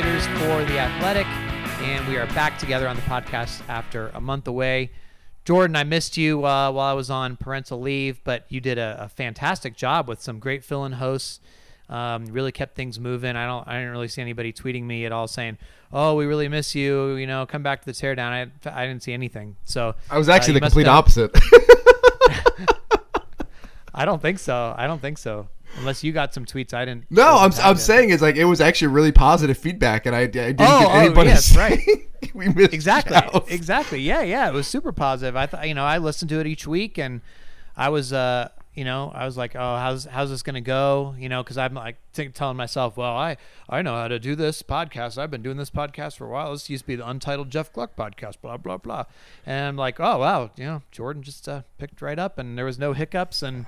Writers for The Athletic, and we are back together on the podcast after a month away. Jordan, I missed you uh, while I was on parental leave, but you did a, a fantastic job with some great fill-in hosts. Um, really kept things moving. I don't. I didn't really see anybody tweeting me at all saying, "Oh, we really miss you." You know, come back to the teardown. I, I didn't see anything. So I was uh, actually you the complete opposite. I don't think so. I don't think so. Unless you got some tweets I didn't. no, I'm, I'm saying it's like it was actually really positive feedback, and I, I didn't Oh, get oh, anybody yes, right. we missed exactly exactly. Yeah yeah it was super positive. I thought you know i listened to it each week and i was uh you know i was like oh how's how's this gonna go? You know because i'm like t- telling myself well i i know how to do this podcast. I've been doing this podcast for a while. This used to be the untitled jeff gluck podcast blah blah blah. And i'm like oh wow you know jordan just uh, picked right up and there was no hiccups and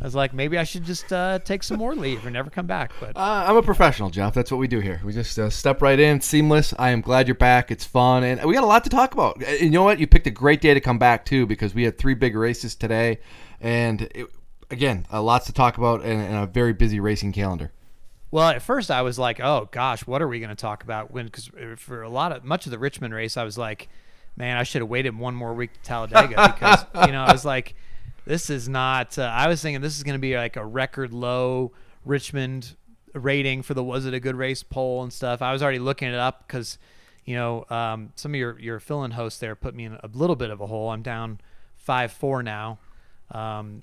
I was like, maybe I should just uh, take some more leave and never come back. But Uh, I'm a professional, Jeff. That's what we do here. We just uh, step right in, seamless. I am glad you're back. It's fun, and we got a lot to talk about. And you know what? You picked a great day to come back too, because we had three big races today, and it, again, uh, lots to talk about, and, and a very busy racing calendar. Well, at first I was like, "Oh gosh, what are we going to talk about?" When because for a lot of much of the Richmond race, I was like, "Man, I should have waited one more week to Talladega because you know I was like, this is not." Uh, I was thinking this is going to be like a record low Richmond rating for the was it a good race poll and stuff. I was already looking it up because you know um, some of your your fill-in hosts there put me in a little bit of a hole. I'm down five four now. Um,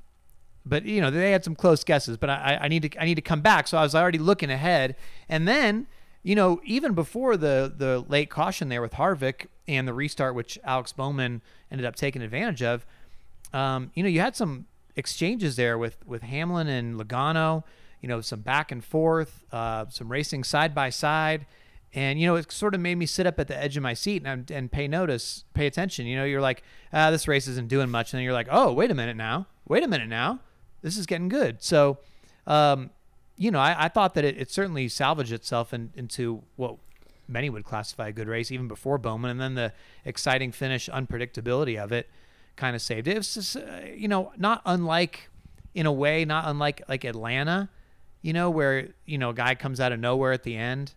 but you know they had some close guesses. But I, I need to I need to come back. So I was already looking ahead, and then you know even before the the late caution there with Harvick and the restart, which Alex Bowman ended up taking advantage of. Um, you know you had some exchanges there with with Hamlin and Logano. You know some back and forth, uh, some racing side by side. And you know, it sort of made me sit up at the edge of my seat and, and pay notice, pay attention. You know, you're like, ah, this race isn't doing much, and then you're like, oh, wait a minute now, wait a minute now, this is getting good. So, um, you know, I, I thought that it, it certainly salvaged itself in, into what many would classify a good race even before Bowman, and then the exciting finish, unpredictability of it, kind of saved it. It was just, uh, you know, not unlike, in a way, not unlike like Atlanta, you know, where you know a guy comes out of nowhere at the end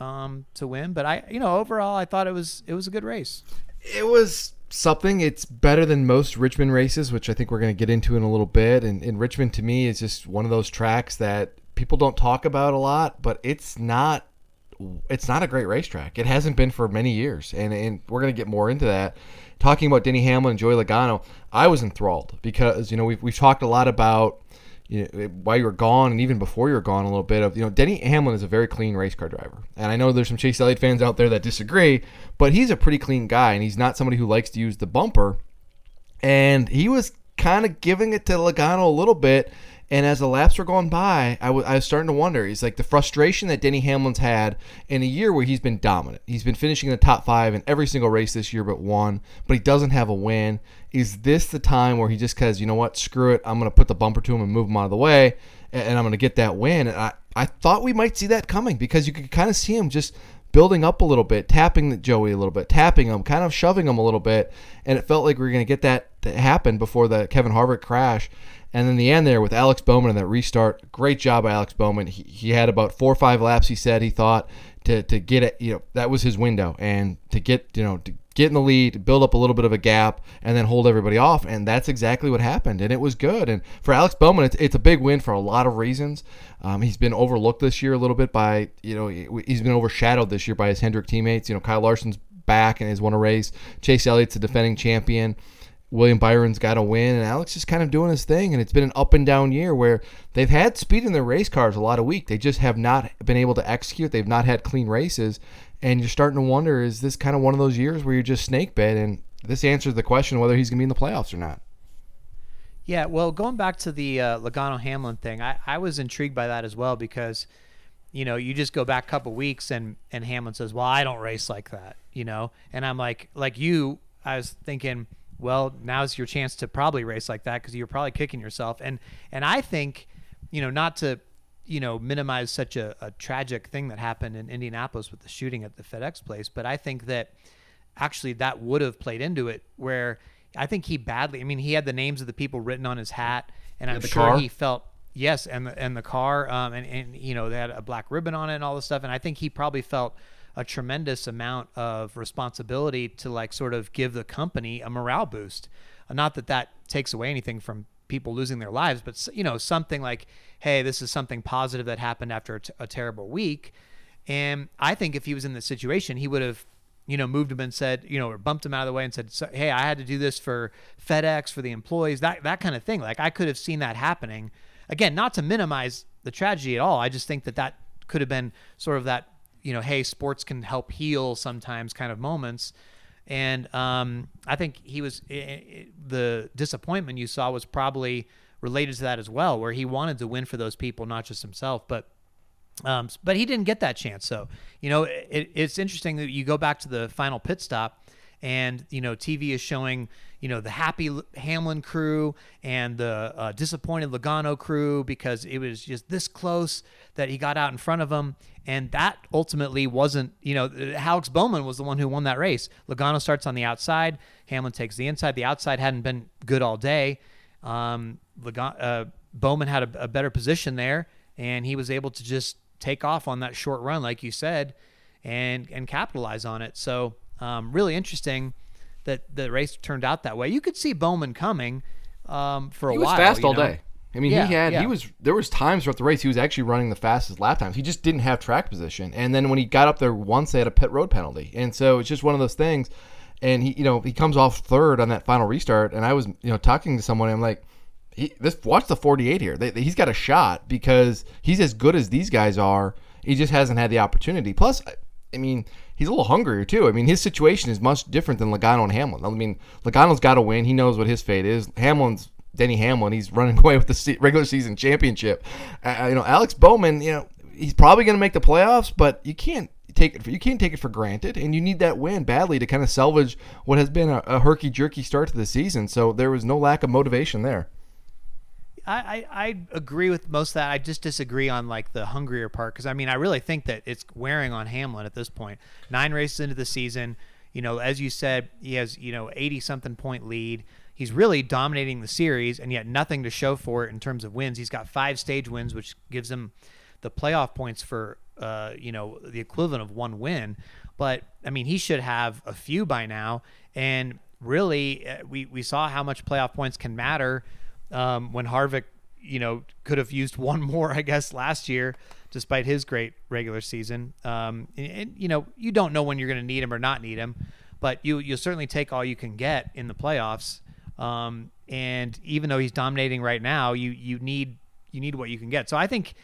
um, to win. But I, you know, overall, I thought it was it was a good race. It was something. It's better than most Richmond races, which I think we're going to get into in a little bit. And, and Richmond, to me, is just one of those tracks that people don't talk about a lot, but it's not. It's not a great racetrack. It hasn't been for many years, and and we're going to get more into that. Talking about Denny Hamlin and Joey Logano, I was enthralled because you know we've we've talked a lot about you know, while you were gone and even before you were gone a little bit of you know Denny Hamlin is a very clean race car driver. And I know there's some Chase Elliott fans out there that disagree but he's a pretty clean guy and he's not somebody who likes to use the bumper. And he was kind of giving it to Logano a little bit and as the laps were going by, I was starting to wonder. He's like the frustration that Denny Hamlin's had in a year where he's been dominant. He's been finishing in the top five in every single race this year but one, but he doesn't have a win. Is this the time where he just says, you know what, screw it, I'm going to put the bumper to him and move him out of the way, and, and I'm going to get that win? And I, I thought we might see that coming because you could kind of see him just building up a little bit, tapping Joey a little bit, tapping him, kind of shoving him a little bit, and it felt like we were going to get that to happen before the Kevin Harvick crash. And in the end, there with Alex Bowman and that restart, great job by Alex Bowman. He, he had about four or five laps. He said he thought to, to get it, you know, that was his window, and to get you know to get in the lead, build up a little bit of a gap, and then hold everybody off. And that's exactly what happened, and it was good. And for Alex Bowman, it's, it's a big win for a lot of reasons. Um, he's been overlooked this year a little bit by you know he's been overshadowed this year by his Hendrick teammates. You know, Kyle Larson's back and has won a race. Chase Elliott's a defending champion. William Byron's got a win, and Alex is kind of doing his thing. And it's been an up and down year where they've had speed in their race cars a lot of week. They just have not been able to execute. They've not had clean races, and you're starting to wonder: is this kind of one of those years where you're just snake bit? And this answers the question whether he's going to be in the playoffs or not. Yeah, well, going back to the uh, Logano Hamlin thing, I, I was intrigued by that as well because, you know, you just go back a couple weeks and and Hamlin says, "Well, I don't race like that," you know, and I'm like, like you, I was thinking well, now's your chance to probably race like that because you're probably kicking yourself. And and I think, you know, not to, you know, minimize such a, a tragic thing that happened in Indianapolis with the shooting at the FedEx place, but I think that actually that would have played into it where I think he badly. I mean, he had the names of the people written on his hat, and I'm sure car? he felt yes, and the, and the car, um, and and you know they had a black ribbon on it and all this stuff, and I think he probably felt a tremendous amount of responsibility to like sort of give the company a morale boost. Uh, not that that takes away anything from people losing their lives, but you know something like, hey, this is something positive that happened after a, t- a terrible week. And I think if he was in this situation, he would have you know, moved him and said, you know, or bumped him out of the way and said, "Hey, I had to do this for FedEx for the employees." That that kind of thing. Like I could have seen that happening. Again, not to minimize the tragedy at all. I just think that that could have been sort of that you know, hey, sports can help heal sometimes kind of moments. And um, I think he was it, it, the disappointment you saw was probably related to that as well, where he wanted to win for those people, not just himself. But um, but he didn't get that chance. So you know, it, it's interesting that you go back to the final pit stop, and you know, TV is showing you know the happy Hamlin crew and the uh, disappointed Logano crew because it was just this close that he got out in front of them, and that ultimately wasn't you know Alex Bowman was the one who won that race. Logano starts on the outside, Hamlin takes the inside. The outside hadn't been good all day. Um, Logano, uh, Bowman had a, a better position there, and he was able to just take off on that short run, like you said, and and capitalize on it. So um, really interesting that the race turned out that way. You could see Bowman coming um, for a he while. He was fast all know? day. I mean, yeah, he had yeah. he was there was times throughout the race he was actually running the fastest lap times. He just didn't have track position, and then when he got up there once, they had a pit road penalty, and so it's just one of those things. And he, you know, he comes off third on that final restart, and I was, you know, talking to someone, and I'm like, he, this watch the 48 here. They, he's got a shot because he's as good as these guys are. He just hasn't had the opportunity. Plus, I mean, he's a little hungrier too. I mean, his situation is much different than Logano and Hamlin. I mean, Logano's got to win. He knows what his fate is. Hamlin's Denny Hamlin. He's running away with the regular season championship. Uh, you know, Alex Bowman. You know, he's probably going to make the playoffs, but you can't take it. For, you can't take it for granted, and you need that win badly to kind of salvage what has been a, a herky jerky start to the season. So there was no lack of motivation there. I, I, agree with most of that. I just disagree on like the hungrier part because I mean I really think that it's wearing on Hamlin at this point. Nine races into the season, you know, as you said, he has you know eighty something point lead. He's really dominating the series, and yet nothing to show for it in terms of wins. He's got five stage wins, which gives him the playoff points for uh, you know the equivalent of one win. But I mean, he should have a few by now. And really, uh, we we saw how much playoff points can matter um, when Harvick, you know, could have used one more, I guess, last year, despite his great regular season. Um, and, and, you know, you don't know when you're going to need him or not need him, but you you'll certainly take all you can get in the playoffs. Um, and even though he's dominating right now, you you need you need what you can get. So I think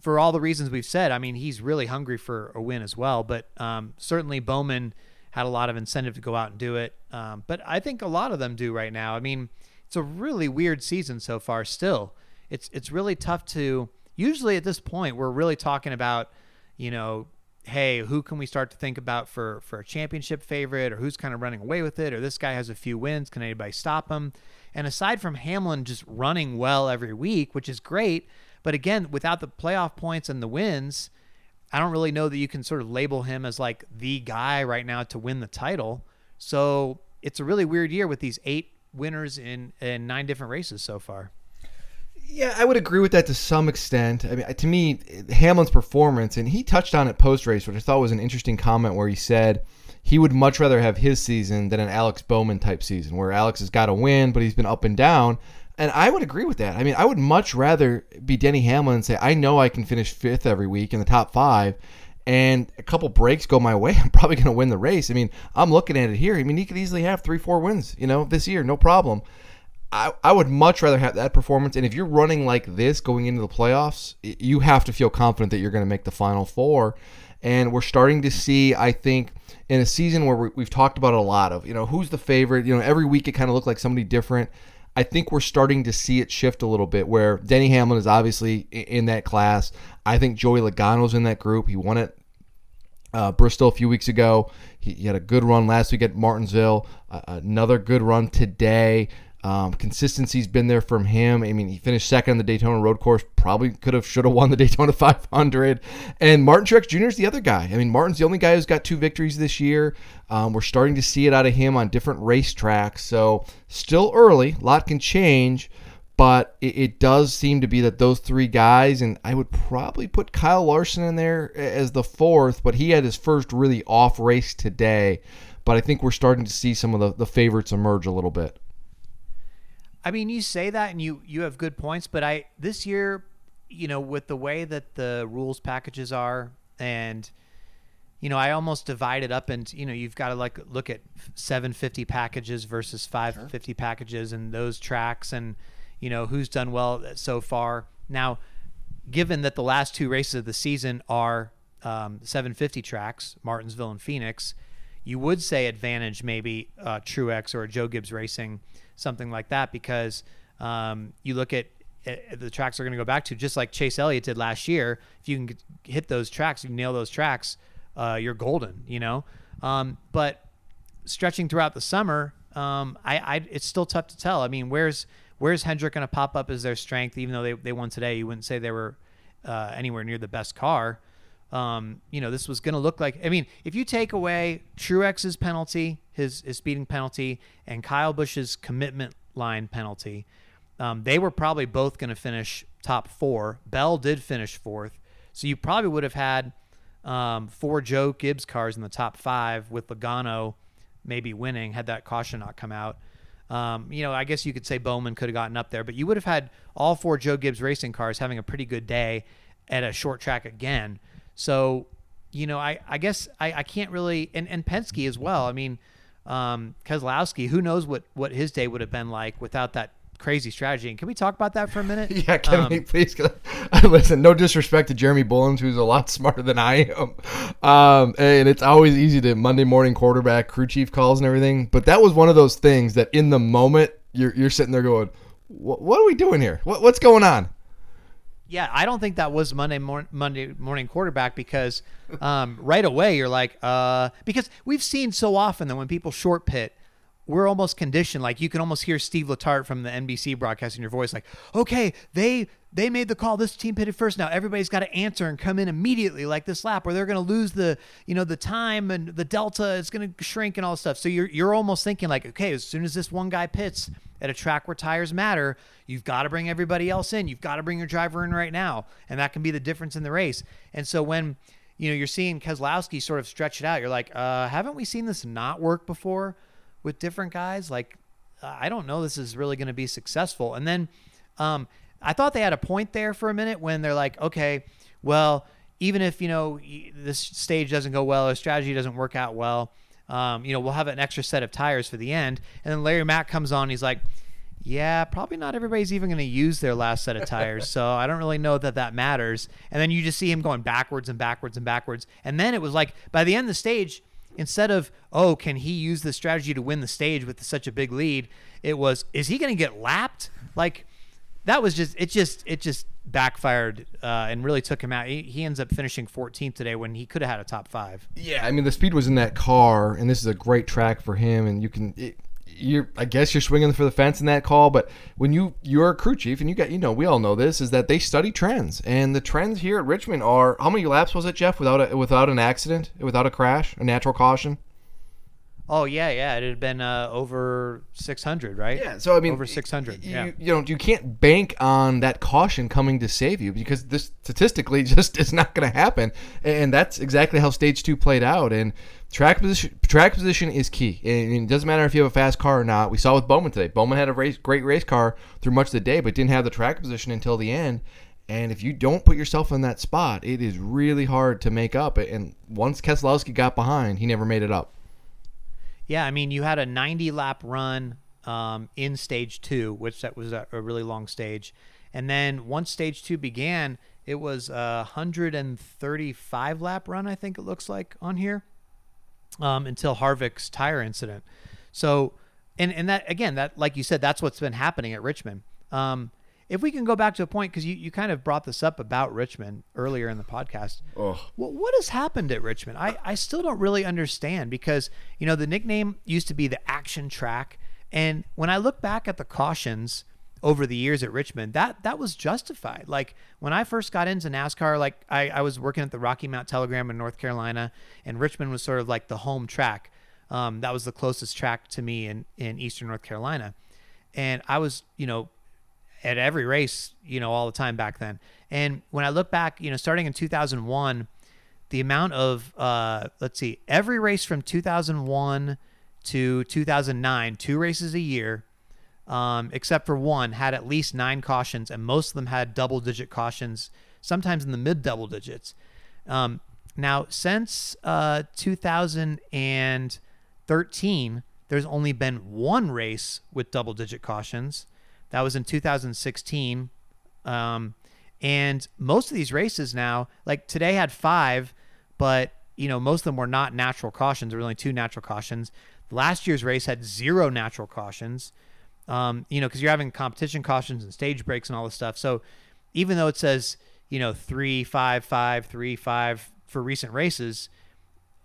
for all the reasons we've said, I mean, he's really hungry for a win as well. But um, certainly Bowman had a lot of incentive to go out and do it. Um, but I think a lot of them do right now. I mean, it's a really weird season so far. Still, it's it's really tough to. Usually at this point, we're really talking about, you know, hey, who can we start to think about for for a championship favorite, or who's kind of running away with it, or this guy has a few wins, can anybody stop him? And aside from Hamlin just running well every week, which is great, but again, without the playoff points and the wins, I don't really know that you can sort of label him as like the guy right now to win the title. So it's a really weird year with these eight winners in, in nine different races so far. Yeah, I would agree with that to some extent. I mean, to me, Hamlin's performance, and he touched on it post race, which I thought was an interesting comment where he said he would much rather have his season than an Alex Bowman type season, where Alex has got a win, but he's been up and down. And I would agree with that. I mean, I would much rather be Denny Hamlin and say, I know I can finish fifth every week in the top five, and a couple breaks go my way, I'm probably going to win the race. I mean, I'm looking at it here. I mean, he could easily have three, four wins, you know, this year, no problem. I, I would much rather have that performance. And if you're running like this going into the playoffs, you have to feel confident that you're going to make the final four. And we're starting to see, I think, in a season where we, have talked about a lot of, you know, who's the favorite. You know, every week it kind of looked like somebody different. I think we're starting to see it shift a little bit where Denny Hamlin is obviously in that class. I think Joey Logano's in that group. He won it uh, Bristol a few weeks ago. He, he, had a good run last week at Martinsville. Uh, another good run today. Um, consistency's been there from him. I mean, he finished second on the Daytona Road Course. Probably could have, should have won the Daytona 500. And Martin Truex Jr. is the other guy. I mean, Martin's the only guy who's got two victories this year. Um, we're starting to see it out of him on different racetracks. So still early. A lot can change. But it, it does seem to be that those three guys, and I would probably put Kyle Larson in there as the fourth, but he had his first really off race today. But I think we're starting to see some of the, the favorites emerge a little bit. I mean, you say that and you you have good points, but I this year, you know, with the way that the rules packages are, and you know, I almost divide it up, and you know, you've got to like look at 750 packages versus 550 sure. packages, and those tracks, and you know, who's done well so far. Now, given that the last two races of the season are um, 750 tracks, Martinsville and Phoenix, you would say advantage maybe uh, Truex or Joe Gibbs Racing something like that because um, you look at the tracks are going to go back to just like Chase Elliott did last year. If you can hit those tracks, you nail those tracks, uh, you're golden, you know. Um, but stretching throughout the summer, um, I, I, it's still tough to tell. I mean, where's where's Hendrick going to pop up as their strength? Even though they, they won today, you wouldn't say they were uh, anywhere near the best car. Um, you know, this was going to look like. I mean, if you take away Truex's penalty, his his speeding penalty, and Kyle Busch's commitment line penalty, um, they were probably both going to finish top four. Bell did finish fourth, so you probably would have had um, four Joe Gibbs cars in the top five with Logano maybe winning had that caution not come out. Um, you know, I guess you could say Bowman could have gotten up there, but you would have had all four Joe Gibbs racing cars having a pretty good day at a short track again. So, you know, I, I guess I, I can't really, and, and Penske as well. I mean, um, Keselowski, who knows what, what his day would have been like without that crazy strategy. And can we talk about that for a minute? yeah, can um, we please? Listen, no disrespect to Jeremy Bullins, who's a lot smarter than I am. Um, and it's always easy to Monday morning quarterback, crew chief calls and everything. But that was one of those things that in the moment you're, you're sitting there going, what, are we doing here? What, what's going on? Yeah, I don't think that was Monday mor- Monday morning quarterback because um, right away you're like, uh, because we've seen so often that when people short pit, we're almost conditioned. Like you can almost hear Steve Letarte from the NBC broadcast in your voice, like, okay, they they made the call. This team pitted first. Now everybody's got to answer and come in immediately, like this lap, or they're going to lose the you know the time and the delta. It's going to shrink and all this stuff. So you're you're almost thinking like, okay, as soon as this one guy pits at a track where tires matter, you've got to bring everybody else in. You've got to bring your driver in right now, and that can be the difference in the race. And so when you know you're seeing Keselowski sort of stretch it out, you're like, uh, haven't we seen this not work before? With different guys. Like, I don't know this is really going to be successful. And then um, I thought they had a point there for a minute when they're like, okay, well, even if, you know, this stage doesn't go well or strategy doesn't work out well, um, you know, we'll have an extra set of tires for the end. And then Larry Mac comes on. He's like, yeah, probably not everybody's even going to use their last set of tires. so I don't really know that that matters. And then you just see him going backwards and backwards and backwards. And then it was like by the end of the stage, instead of oh can he use the strategy to win the stage with such a big lead it was is he going to get lapped? Like that was just it just it just backfired uh, and really took him out. He, he ends up finishing 14th today when he could have had a top five. Yeah i mean the speed was in that car and this is a great track for him and you can it, you're I guess you're swinging for the fence in that call, but when you you're a crew chief and you got you know we all know this is that they study trends and the trends here at Richmond are how many laps was it Jeff without a, without an accident without a crash a natural caution. Oh yeah, yeah. It had been uh, over 600, right? Yeah. So I mean, over 600. You, yeah. You know, you can't bank on that caution coming to save you because this statistically just is not going to happen, and that's exactly how stage two played out. And track position, track position is key, and it doesn't matter if you have a fast car or not. We saw with Bowman today. Bowman had a race, great race car through much of the day, but didn't have the track position until the end. And if you don't put yourself in that spot, it is really hard to make up. And once Keselowski got behind, he never made it up. Yeah, I mean, you had a 90 lap run um, in stage two, which that was a, a, really long stage, and then once stage two began, it was a 135 lap run, I think it looks like on here, um, until Harvick's tire incident. So, and and that again, that like you said, that's what's been happening at Richmond. Um, if we can go back to a point because you, you kind of brought this up about Richmond earlier in the podcast. Oh. Well, what has happened at Richmond? I, I still don't really understand because, you know, the nickname used to be the action track. And when I look back at the cautions over the years at Richmond, that that was justified. Like when I first got into NASCAR, like I, I was working at the Rocky Mount Telegram in North Carolina, and Richmond was sort of like the home track. Um, that was the closest track to me in, in Eastern North Carolina. And I was, you know, at every race, you know, all the time back then. And when I look back, you know, starting in 2001, the amount of uh, let's see, every race from 2001 to 2009, two races a year, um, except for one, had at least nine cautions, and most of them had double-digit cautions, sometimes in the mid double digits. Um, now, since uh, 2013, there's only been one race with double-digit cautions that was in 2016. Um, and most of these races now, like today had five, but you know most of them were not natural cautions. There were only two natural cautions. Last year's race had zero natural cautions. Um, you know, because you're having competition cautions and stage breaks and all this stuff. So even though it says you know three, five, five, three, five for recent races,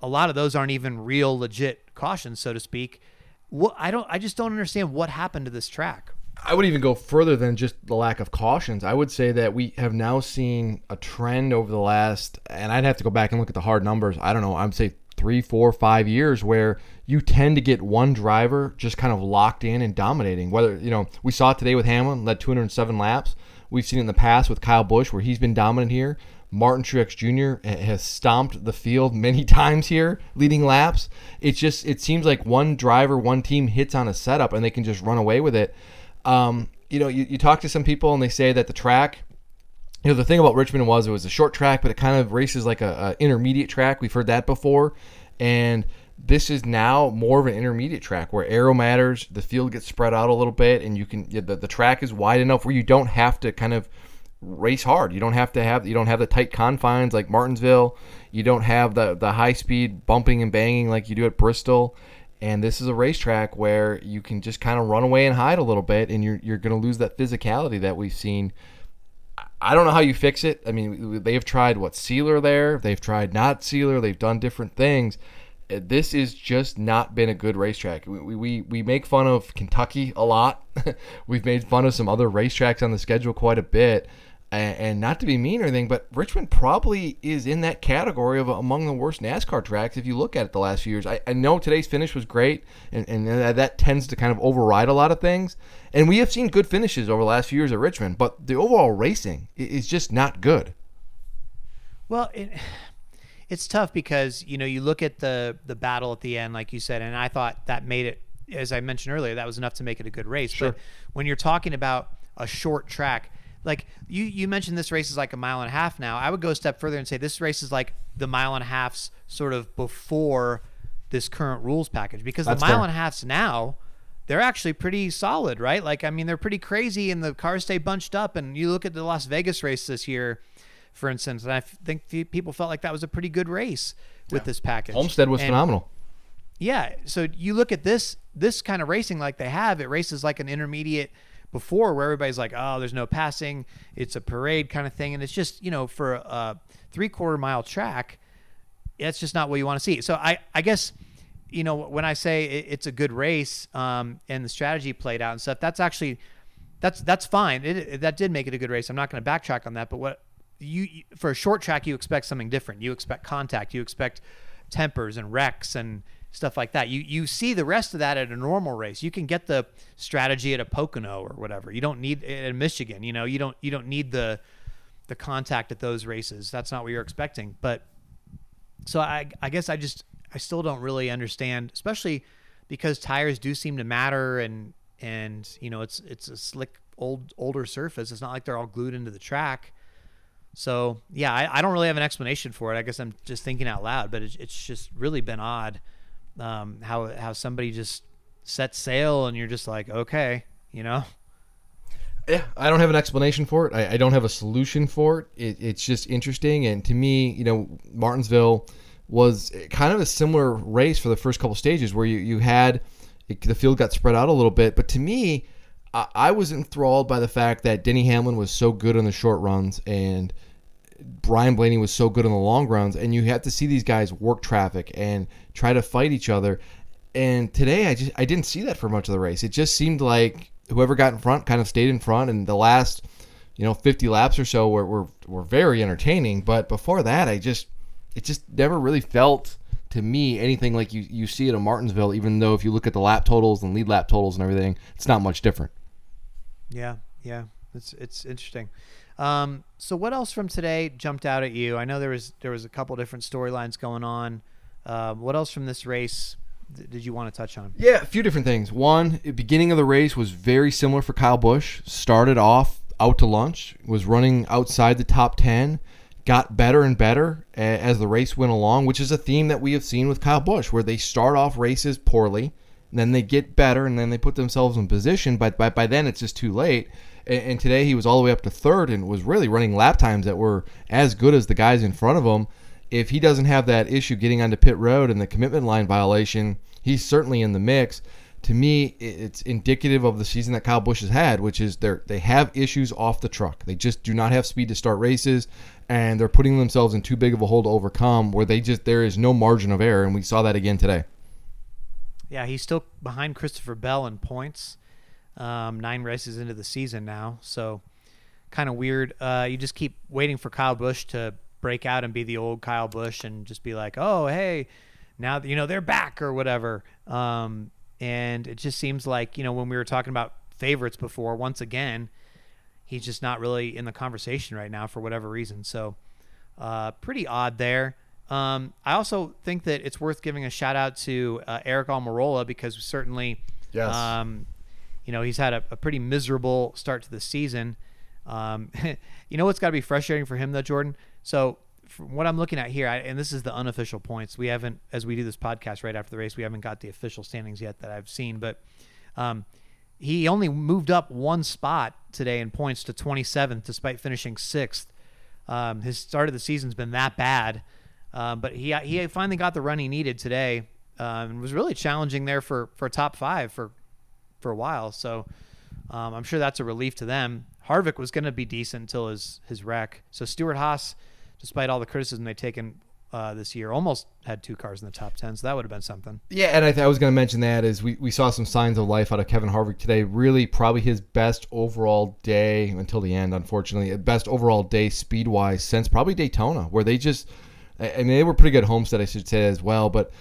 a lot of those aren't even real legit cautions, so to speak. What I don't, I just don't understand what happened to this track. I would even go further than just the lack of cautions. I would say that we have now seen a trend over the last, and I'd have to go back and look at the hard numbers. I don't know. I'd say three, four, five years where you tend to get one driver just kind of locked in and dominating. Whether, you know, we saw it today with Hamlin, led 207 laps. We've seen it in the past with Kyle Busch where he's been dominant here. Martin Truex Jr. has stomped the field many times here, leading laps. It's just, it seems like one driver, one team hits on a setup and they can just run away with it. Um, you know, you, you talk to some people and they say that the track, you know, the thing about Richmond was it was a short track, but it kind of races like a, a intermediate track. We've heard that before, and this is now more of an intermediate track where aero matters. The field gets spread out a little bit, and you can the, the track is wide enough where you don't have to kind of race hard. You don't have to have you don't have the tight confines like Martinsville. You don't have the the high speed bumping and banging like you do at Bristol. And this is a racetrack where you can just kind of run away and hide a little bit, and you're you're going to lose that physicality that we've seen. I don't know how you fix it. I mean, they have tried what sealer there. They've tried not sealer. They've done different things. Uh, this is just not been a good racetrack. We, we, we make fun of Kentucky a lot. We've made fun of some other racetracks on the schedule quite a bit and, and not to be mean or anything, but Richmond probably is in that category of among the worst NASCAR tracks if you look at it the last few years. I, I know today's finish was great, and, and that tends to kind of override a lot of things. And we have seen good finishes over the last few years at Richmond, but the overall racing is just not good. Well, it, it's tough because you know you look at the the battle at the end, like you said, and I thought that made it. As I mentioned earlier, that was enough to make it a good race. Sure. But when you're talking about a short track, like you you mentioned this race is like a mile and a half now. I would go a step further and say this race is like the mile and a half's sort of before this current rules package because That's the mile fair. and a half's now they're actually pretty solid, right? Like I mean they're pretty crazy and the cars stay bunched up and you look at the Las Vegas race this year for instance, and I think people felt like that was a pretty good race with yeah. this package. Homestead was and, phenomenal. Yeah, so you look at this this kind of racing like they have, it races like an intermediate before where everybody's like, oh, there's no passing, it's a parade kind of thing, and it's just you know for a three quarter mile track, that's just not what you want to see. So I I guess you know when I say it's a good race um, and the strategy played out and stuff, that's actually that's that's fine. It, it, that did make it a good race. I'm not going to backtrack on that, but what you for a short track you expect something different. You expect contact. You expect tempers and wrecks and stuff like that. You you see the rest of that at a normal race. You can get the strategy at a Pocono or whatever. You don't need in Michigan. You know, you don't you don't need the the contact at those races. That's not what you're expecting. But so I I guess I just I still don't really understand, especially because tires do seem to matter and and you know it's it's a slick old older surface. It's not like they're all glued into the track. So yeah, I, I don't really have an explanation for it. I guess I'm just thinking out loud, but it's, it's just really been odd um, how how somebody just sets sail and you're just like, okay, you know. Yeah, I don't have an explanation for it. I, I don't have a solution for it. it. It's just interesting, and to me, you know, Martinsville was kind of a similar race for the first couple stages where you you had it, the field got spread out a little bit, but to me, I, I was enthralled by the fact that Denny Hamlin was so good on the short runs and Ryan Blaney was so good in the long runs, and you had to see these guys work traffic and try to fight each other. And today, I just I didn't see that for much of the race. It just seemed like whoever got in front kind of stayed in front, and the last you know 50 laps or so were were, were very entertaining. But before that, I just it just never really felt to me anything like you you see at a Martinsville. Even though if you look at the lap totals and lead lap totals and everything, it's not much different. Yeah, yeah, it's it's interesting. Um, so what else from today jumped out at you? I know there was there was a couple different storylines going on. Uh, what else from this race th- did you want to touch on? Yeah, a few different things. One, the beginning of the race was very similar for Kyle Busch. Started off out to lunch, was running outside the top 10, got better and better as the race went along, which is a theme that we have seen with Kyle Busch, where they start off races poorly, then they get better, and then they put themselves in position, but by, by then it's just too late. And, and today he was all the way up to third and was really running lap times that were as good as the guys in front of him. If he doesn't have that issue getting onto pit road and the commitment line violation, he's certainly in the mix. To me, it's indicative of the season that Kyle Busch has had, which is they they have issues off the truck. They just do not have speed to start races, and they're putting themselves in too big of a hole to overcome. Where they just there is no margin of error, and we saw that again today. Yeah, he's still behind Christopher Bell in points um, nine races into the season now. So kind of weird. Uh, you just keep waiting for Kyle Busch to break out and be the old Kyle Busch and just be like, oh, hey, now you know they're back or whatever. Um, and it just seems like you know when we were talking about favorites before, once again, he's just not really in the conversation right now for whatever reason. So uh, pretty odd there. Um, I also think that it's worth giving a shout out to uh, Aric Almirola because certainly yes. um, you know, he's had a, a pretty miserable start to the season. Um, you know what's got to be frustrating for him though, Jordan? So from what I'm looking at here, I, and this is the unofficial points. We haven't, as we do this podcast right after the race, we haven't got the official standings yet that I've seen, but um, he only moved up one spot today in points to 27th, despite finishing sixth. Um, his start of the season's been that bad, uh, but he he finally got the run he needed today, uh, and was really challenging there for for top five for for a while. So um, I'm sure that's a relief to them. Harvick was going to be decent until his his wreck. So Stewart-Haas, despite all the criticism they've taken uh, this year, almost had two cars in the top ten. So that would have been something. Yeah, and I, th- I was going to mention that is we, we saw some signs of life out of Kevin Harvick today. Really, probably his best overall day until the end. Unfortunately, best overall day speed wise since probably Daytona, where they just I mean they were pretty good Homestead, I should say as well, but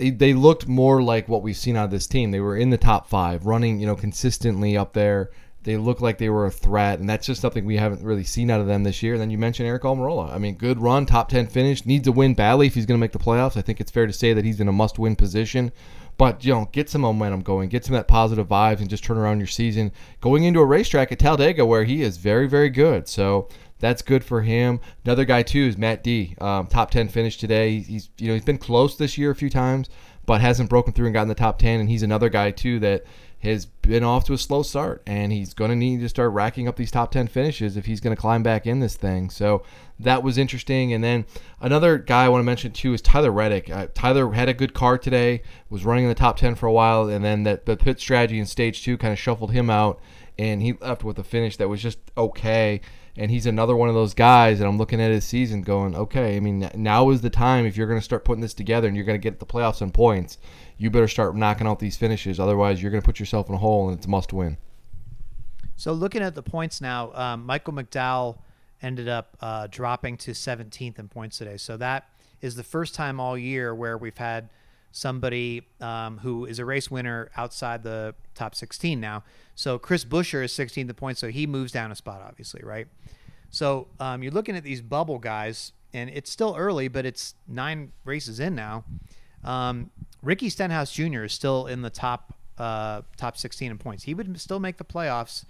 they, they looked more like what we've seen out of this team. They were in the top five, running you know consistently up there. They looked like they were a threat, and that's just something we haven't really seen out of them this year. And then you mentioned Aric Almirola. I mean, good run, top ten finish, needs to win badly if he's going to make the playoffs. I think it's fair to say that he's in a must-win position. But you know, get some momentum going, get some that positive vibes, and just turn around your season. Going into a racetrack at Talladega where he is very, very good. So that's good for him. Another guy too is Matt D. Um, top ten finish today. He's you know he's been close this year a few times, but hasn't broken through and gotten the top ten. And he's another guy too that has been off to a slow start, and he's going to need to start racking up these top ten finishes if he's going to climb back in this thing. So that was interesting. And then another guy I want to mention too is Tyler Reddick. Uh, Tyler had a good car today, was running in the top ten for a while, and then that the pit strategy in stage two kind of shuffled him out, and he left with a finish that was just okay and he's another one of those guys. And I'm looking at his season, going, okay. I mean, now is the time if you're going to start putting this together and you're going to get the playoffs in points. You better start knocking out these finishes, otherwise you're going to put yourself in a hole, and it's a must win. So looking at the points now, um, Michael McDowell ended up uh, dropping to 17th in points today. So that is the first time all year where we've had somebody um, who is a race winner outside the top 16 now. So Chris Buescher is 16th in points, so he moves down a spot, obviously, right? So um, you're looking at these bubble guys, and it's still early, but it's nine races in now. Um, Ricky Stenhouse Jr. is still in the top uh, top 16 in points. He would still make the playoffs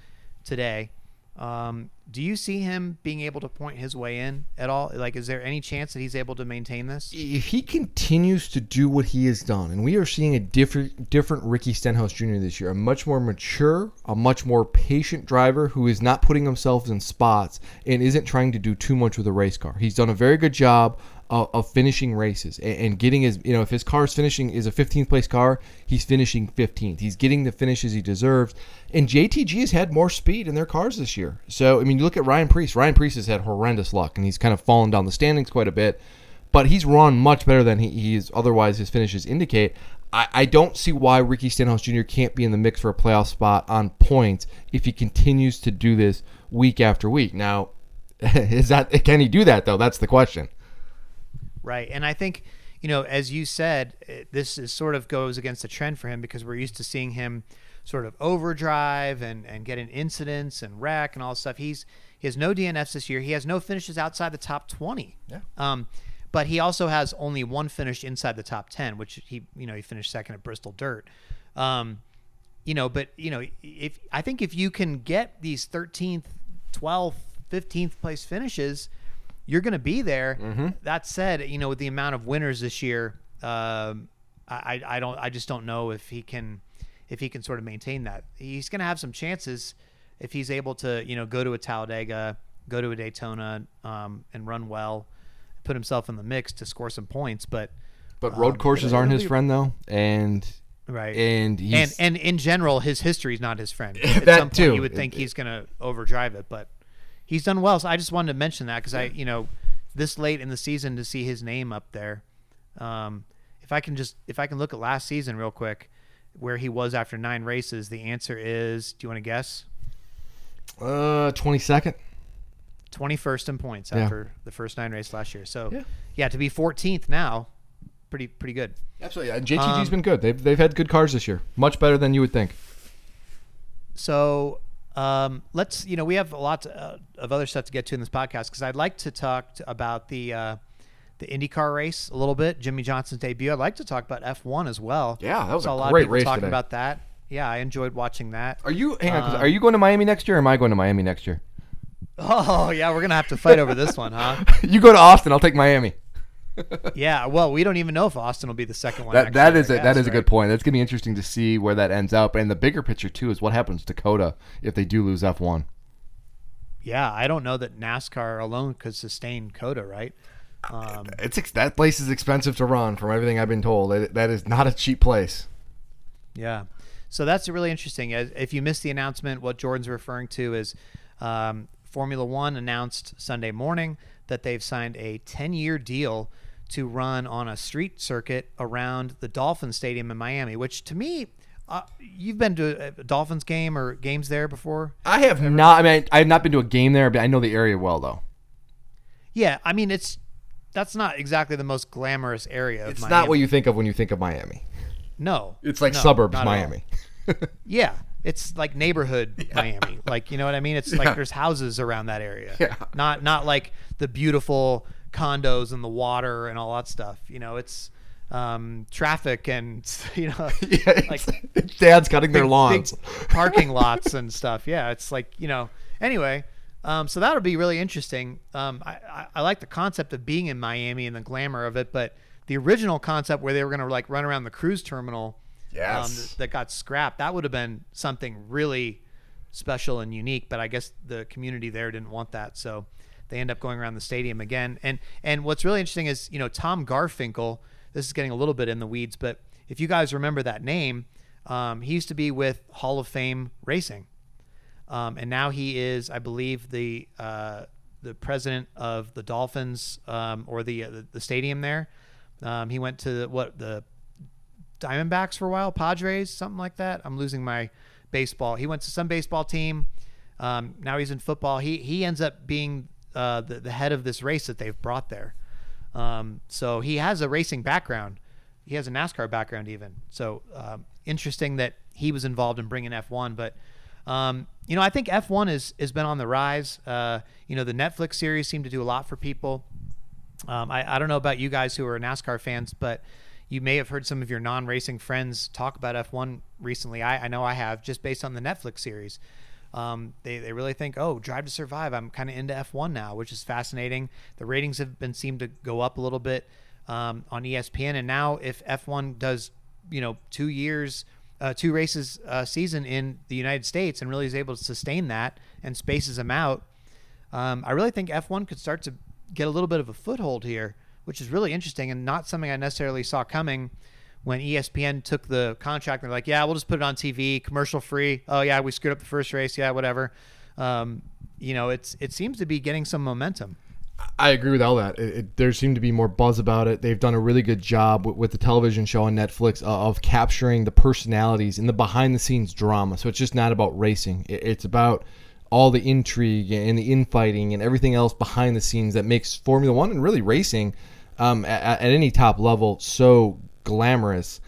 today. Um, do you see him being able to point his way in at all? Like, is there any chance that he's able to maintain this? if he continues to do what he has done, and we are seeing a different different Ricky Stenhouse Jr. this year, a much more mature, a much more patient driver who is not putting himself in spots and isn't trying to do too much with a race car. He's done a very good job of, of finishing races and, and getting his, you know, if his car is finishing is a 15th place car, he's finishing 15th. He's getting the finishes he deserves. And JTG has had more speed in their cars this year. So I mean, you look at Ryan Preece. Ryan Preece has had horrendous luck, and he's kind of fallen down the standings quite a bit but he's run much better than he, he's otherwise his finishes indicate. I, I don't see why Ricky Stenhouse Jr. can't be in the mix for a playoff spot on points if he continues to do this week after week. Now, is that can he do that though? That's the question. Right. And I think, you know, as you said, it- this is sort of goes against the trend for him because we're used to seeing him sort of overdrive and, and get in incidents and wreck and all this stuff. He's he has no DNFs this year. He has no finishes outside the top 20. Yeah. Um, but he also has only one finish inside the top 10, which he, you know, he finished second at Bristol Dirt. Um, you know, but you know, if I think if you can get these 13th, 12th, 15th place finishes, you're going to be there. Mm-hmm. That said, you know, with the amount of winners this year, um, I, I don't, I just don't know if he can, if he can sort of maintain that. He's going to have some chances if he's able to, you know, go to a Talladega, go to a Daytona, um, and run well, put himself in the mix to score some points. But But road Um, courses aren't his be- friend though, and right, and and and in general, his history is not his friend. At That some point, too. you would think he's going to overdrive it, but he's done well. So I just wanted to mention that because I, you know, this late in the season to see his name up there. Um, if I can just if I can look at last season real quick, where he was after nine races, the answer is. Do you want to guess? uh twenty second. Twenty first in points Yeah. after the first nine race last year. So Yeah. yeah, to be fourteenth now, pretty pretty good. Absolutely, and JTG's Um, been good. They've they've had good cars this year, much better than you would think. So um, let's, you know, we have a lot to, uh, of other stuff to get to in this podcast because I'd like to talk t- about the uh, the IndyCar race a little bit, Jimmie Johnson's debut. I'd like to talk about F1 as well. Yeah, that was a a lot great of people race talking today. about that. Yeah, I enjoyed watching that. Are you hang on? Uh, are you going to Miami next year, or am I going to Miami next year? Oh yeah, we're gonna have to fight over this one, huh? you go to Austin. I'll take Miami. Yeah. Well, we don't even know if Austin will be the second one. That that is a, that guess, is a good point. That's gonna be interesting to see where that ends up. And the bigger picture too is what happens to COTA if they do lose F one. Yeah, I don't know that NASCAR alone could sustain COTA, right? Um, It's ex- that place is expensive to run, from everything I've been told. It, that is not a cheap place. Yeah. So that's really interesting. If you missed the announcement, what Jordan's referring to is um, Formula One announced Sunday morning that they've signed a 10 year deal to run on a street circuit around the Dolphin Stadium in Miami, which to me, uh, you've been to a Dolphins game or games there before? I have not. I mean, I have not been to a game there, but I know the area well, though. Yeah. I mean, it's that's not exactly the most glamorous area of It's Miami. not what you think of when you think of Miami. No. It's like No, suburbs not at all. Miami. Yeah, it's like neighborhood Miami. Like you know what I mean? It's Yeah. like there's houses around that area. Yeah. Not not like the beautiful condos and the water and all that stuff. You know, it's um, traffic and you know yeah, like dads cutting their lawns. parking lots and stuff. Yeah, it's like you know. Anyway, um, so that'll be really interesting. Um, I, I, I like the concept of being in Miami and the glamour of it, but the original concept where they were going to like run around the cruise terminal, Yes. um, that got scrapped, that would have been something really special and unique. But I guess the community there didn't want that, so they end up going around the stadium again. And and what's really interesting is you know Tom Garfinkel. This is getting a little bit in the weeds, but if you guys remember that name, um, he used to be with Hall of Fame Racing, um, and now he is, I believe, the uh, the president of the Dolphins um, or the, uh, the the stadium there. Um, he went to what the Diamondbacks for a while, Padres, something like that. I'm losing my baseball. He went to some baseball team. Um, now he's in football. He he ends up being uh, the the head of this race that they've brought there. Um, so he has a racing background. He has a NASCAR background even. So um, interesting that he was involved in bringing F1. But um, you know, I think F1 is has been on the rise. Uh, you know, the Netflix series seemed to do a lot for people. Um, I, I don't know about you guys who are NASCAR fans, but you may have heard some of your non-racing friends talk about F1 recently. I, I know I have, just based on the Netflix series. Um, they, they really think, oh, Drive to Survive. I'm kind of into F1 now, which is fascinating. The ratings have been seemed to go up a little bit um, on ESPN, and now if F1 does, you know, two years, uh, two races a season in the United States, and really is able to sustain that and spaces them out, um, I really think F1 could start to get a little bit of a foothold here, which is really interesting and not something I necessarily saw coming when ESPN took the contract. They're like, yeah, we'll just put it on TV, commercial free. Oh yeah, we screwed up the first race. Yeah, whatever. Um, you know, it's it seems to be getting some momentum. I agree with all that. It, it, there seemed to be more buzz about it. They've done a really good job with, with the television show on Netflix uh, of capturing the personalities and the behind the scenes drama. So it's just not about racing. It, it's about all the intrigue and the infighting and everything else behind the scenes that makes Formula One and really racing um, at, at any top level so glamorous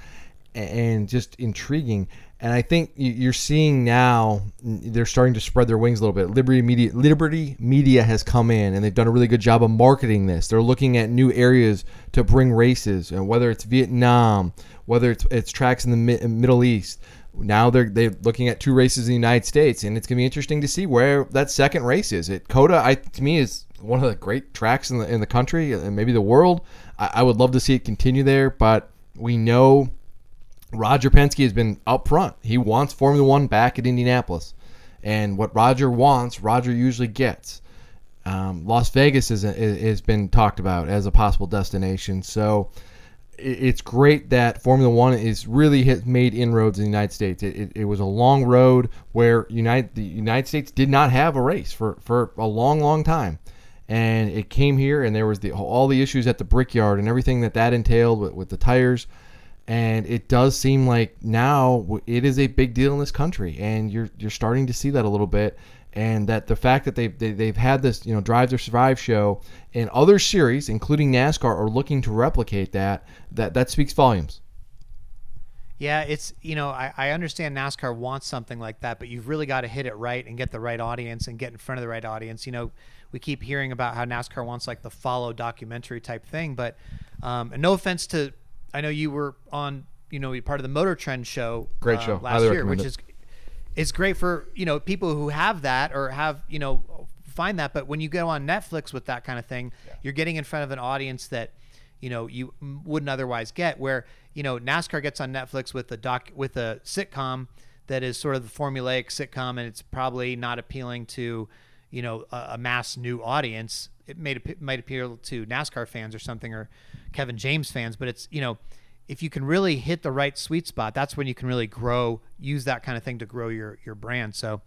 and just intriguing. And I think you're seeing now they're starting to spread their wings a little bit. Liberty Media, Liberty Media has come in and they've done a really good job of marketing this. They're looking at new areas to bring races, and whether it's Vietnam, whether it's, it's tracks in the Middle East. Now they're they're looking at two races in the United States, and it's gonna be interesting to see where that second race is. It COTA, I to me, is one of the great tracks in the in the country and maybe the world. I, I would love to see it continue there, but we know Roger Penske has been up front. He wants Formula One back at Indianapolis. And what Roger wants, Roger usually gets. Um, Las Vegas is, has been talked about as a possible destination. So it's great that Formula One is really hit, made inroads in the United States. It, it, it, was a long road where United the United States did not have a race for, for a long, long time and it came here and there was the all the issues at the brickyard and everything that that entailed with, with the tires. And it does seem like now it is a big deal in this country and you're you're starting to see that a little bit. And that the fact that they've they, have they have had this you know drive to survive show and other series including nascar are looking to replicate that that that speaks volumes. Yeah, it's you know I, I understand NASCAR wants something like that, but you've really got to hit it right and get the right audience and get in front of the right audience. You know, we keep hearing about how NASCAR wants like the follow documentary type thing, but um, and no offense to, I know you were on you know part of the Motor Trend show, great uh, show last year, which it. is is great for you know people who have that or have you know find that, but when you go on Netflix with that kind of thing, yeah. you're getting in front of an audience that you know you wouldn't otherwise get where you know NASCAR gets on Netflix with a doc with a sitcom that is sort of the formulaic sitcom, and it's probably not appealing to you know a, a mass new audience. It may might appeal to NASCAR fans or something or Kevin James fans, but it's you know if you can really hit the right sweet spot, that's when you can really grow. Use that kind of thing to grow your your brand. So,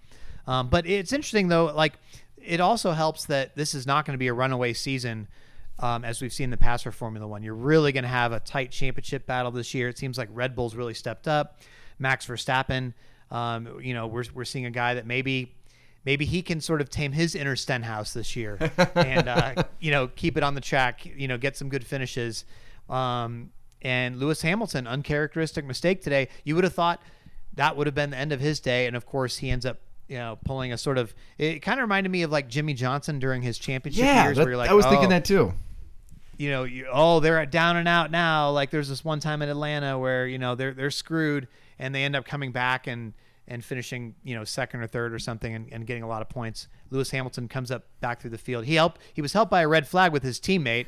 um, but it's interesting though. Like it also helps that this is not going to be a runaway season um, as we've seen in the past for Formula One. You're really going to have a tight championship battle this year. It seems like Red Bull's really stepped up. Max Verstappen, um, you know, we're, we're seeing a guy that maybe maybe he can sort of tame his inner Stenhouse this year and uh, you know keep it on the track. You know, get some good finishes. Um, and Lewis Hamilton, uncharacteristic mistake today. You would have thought that would have been the end of his day, and of course he ends up you know, pulling a sort of. It kind of reminded me of like Jimmie Johnson during his championship yeah, years, that, where you're like, I was oh, thinking that too you know, you, oh, they're down and out now. Like there's this one time in Atlanta where you know they're they're screwed and they end up coming back and and finishing you know second or third or something and, and getting a lot of points. Lewis Hamilton comes up back through the field. He helped. He was helped by a red flag with his teammate,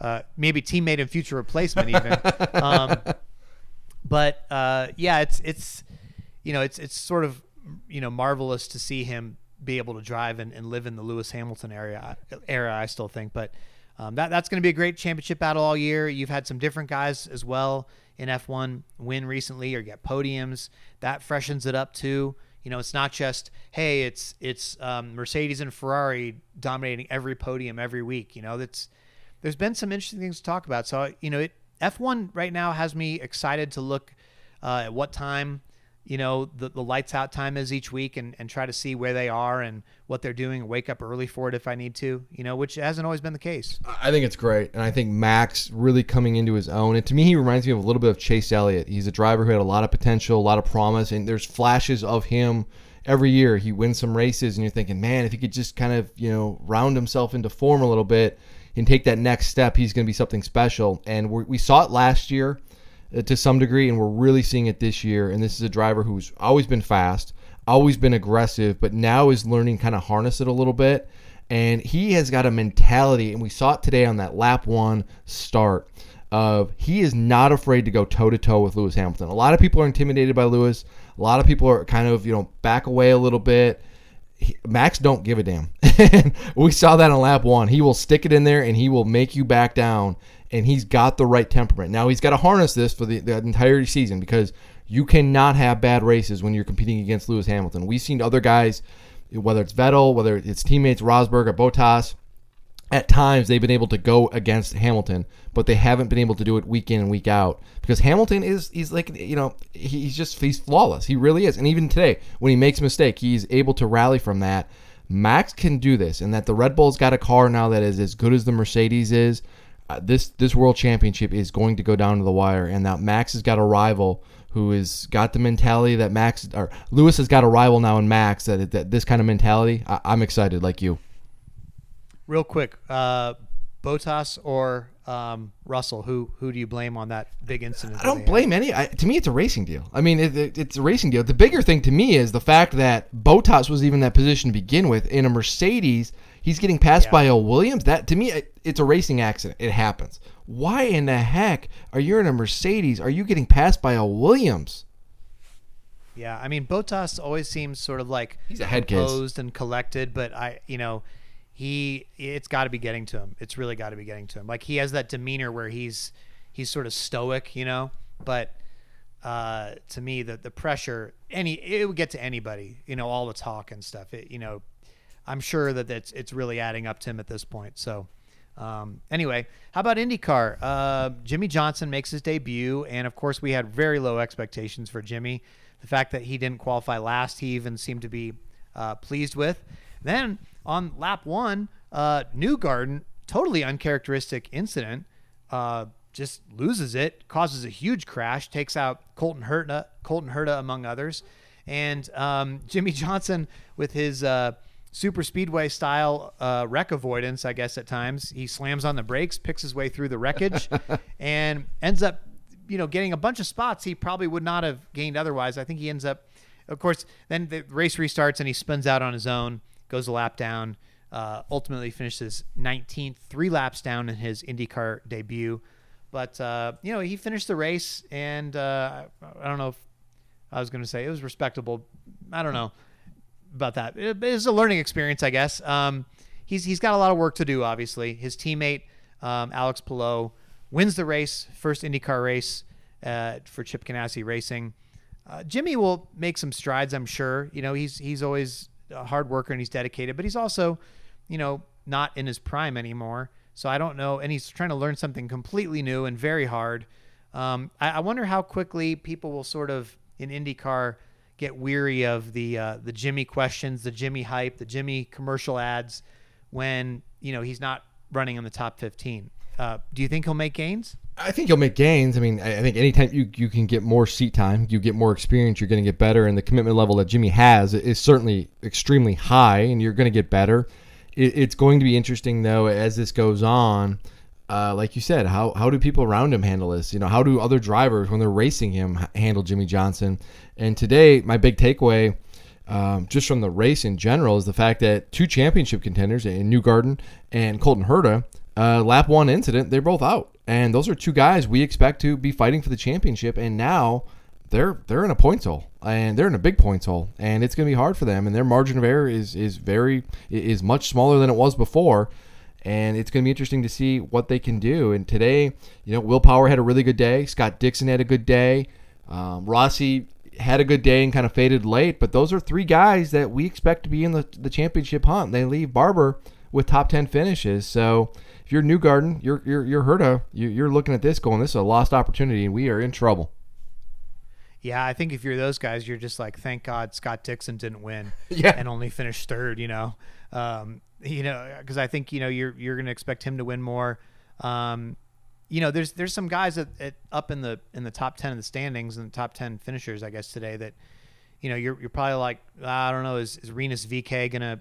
uh, maybe teammate and future replacement even. um, but uh, yeah, it's it's you know it's it's sort of you know marvelous to see him be able to drive and, and live in the Lewis Hamilton area era. I still think, but um, that that's going to be a great championship battle all year. You've had some different guys as well in F1 win recently or get podiums. That freshens it up too. You know, it's not just hey, it's it's um, Mercedes and Ferrari dominating every podium every week. You know, that's there's been some interesting things to talk about. So you know, it, F1 right now has me excited to look uh, at what time you know the, the lights out time is each week and, and try to see where they are and what they're doing and wake up early for it if i need to you know which hasn't always been the case. I think it's great. And i think max really coming into his own and to me he reminds me of a little bit of chase elliott. He's a driver who had a lot of potential a lot of promise and there's flashes of him every year. He wins some races and you're thinking man if he could just kind of you know round himself into form a little bit and take that next step he's going to be something special. And we saw it last year Uh, to some degree, and we're really seeing it this year. And this is a driver who's always been fast, always been aggressive, but now is learning kind of harness it a little bit. And he has got a mentality, and we saw it today on that lap one start of he is not afraid to go toe to toe with Lewis Hamilton. A lot of people are intimidated by Lewis. A lot of people are kind of, you know, back away a little bit. He, Max don't give a damn. we saw that on lap one. He will stick it in there and he will make you back down. And he's got the right temperament. Now he's got to harness this for the, the entire season because you cannot have bad races when you're competing against Lewis Hamilton. We've seen other guys, whether it's Vettel, whether it's teammates Rosberg or Bottas, at times they've been able to go against Hamilton, but they haven't been able to do it week in and week out because Hamilton is he's like you know he's just he's flawless. He really is, and even today when he makes a mistake, he's able to rally from that. Max can do this, and that the Red Bull's got a car now that is as good as the Mercedes is. Uh, this this World Championship is going to go down to the wire, and now Max has got a rival who has got the mentality that Max or Lewis has got a rival now in Max that, that this kind of mentality. I, I'm excited, like you. Real quick, uh, Bottas or um, Russell? Who who do you blame on that big incident? I don't blame any. I, to me, it's a racing deal. I mean, it, it, it's a racing deal. The bigger thing to me is the fact that Bottas was even that position to begin with in a Mercedes. He's getting passed Yeah. by a Williams. That to me, it, it's a racing accident. It happens. Why in the heck are you in a Mercedes? Are you getting passed by a Williams? Yeah, I mean Bottas always seems sort of like He's a head case. composed and collected, but I, you know, he it's got to be getting to him. It's really got to be getting to him. Like he has that demeanor where he's he's sort of stoic, you know, but uh, to me the the pressure any it would get to anybody, you know, all the talk and stuff. It, you know, I'm sure that it's it's really adding up to him at this point. So. Um, anyway, how about IndyCar? Uh, Jimmie Johnson makes his debut, and of course, we had very low expectations for Jimmie. The fact that he didn't qualify last, he even seemed to be uh, pleased with. Then on lap one, uh, Newgarden, totally uncharacteristic incident, uh, just loses it, causes a huge crash, takes out Colton Herta, Colton Herta among others, and um, Jimmie Johnson with his uh, super speedway style uh, wreck avoidance, I guess at times he slams on the brakes, picks his way through the wreckage, and ends up, you know, getting a bunch of spots he probably would not have gained otherwise. I think he ends up, of course, then the race restarts and he spins out on his own, goes a lap down, uh, ultimately finishes 19th, three laps down in his IndyCar debut. But uh, you know, he finished the race, and uh, I don't know if I was going to say it was respectable. I don't know about that. It, it's a learning experience, I guess. Um, he's he's got a lot of work to do. Obviously, his teammate um, Alex Palou wins the race, first IndyCar race uh, for Chip Ganassi Racing. Uh, Jimmie will make some strides, I'm sure. You know, he's he's always a hard worker and he's dedicated, but he's also, you know, not in his prime anymore. So I don't know, and he's trying to learn something completely new and very hard. Um, I, I wonder how quickly people will sort of in IndyCar get weary of the uh, the Jimmie questions, the Jimmie hype, the Jimmie commercial ads when you know he's not running in the top 15. Uh, do you think he'll make gains? I think he'll make gains. I mean, I think anytime you, you can get more seat time, you get more experience, you're going to get better. And the commitment level that Jimmie has is certainly extremely high, and you're going to get better. It, it's going to be interesting, though, as this goes on. Uh, like you said, how, how do people around him handle this? You know, how do other drivers, when they're racing him, handle Jimmie Johnson? And today, my big takeaway, um, just from the race in general, is the fact that two championship contenders in Newgarden and Colton Herta, uh, lap one incident, they're both out, and those are two guys we expect to be fighting for the championship. And now they're they're in a points hole, and they're in a big points hole, and it's going to be hard for them. And their margin of error is is very is much smaller than it was before. And it's going to be interesting to see what they can do. And today, you know, Will Power had a really good day. Scott Dixon had a good day. Um, Rossi had a good day and kind of faded late. But those are three guys that we expect to be in the, the championship hunt. They leave Barber with top 10 finishes. So if you're Newgarden, you're, you're, you're Herta, you- you're looking at this going, this is a lost opportunity, and we are in trouble. Yeah, I think if you're those guys, you're just like, thank God Scott Dixon didn't win Yeah. and only finished third. You know, um, you know, because I think you know you're you're going to expect him to win more. Um, you know, there's there's some guys that, at up in the in the top ten of the standings and the top ten finishers, I guess today that, you know, you're you're probably like, I don't know, is is Rinus VeeKay gonna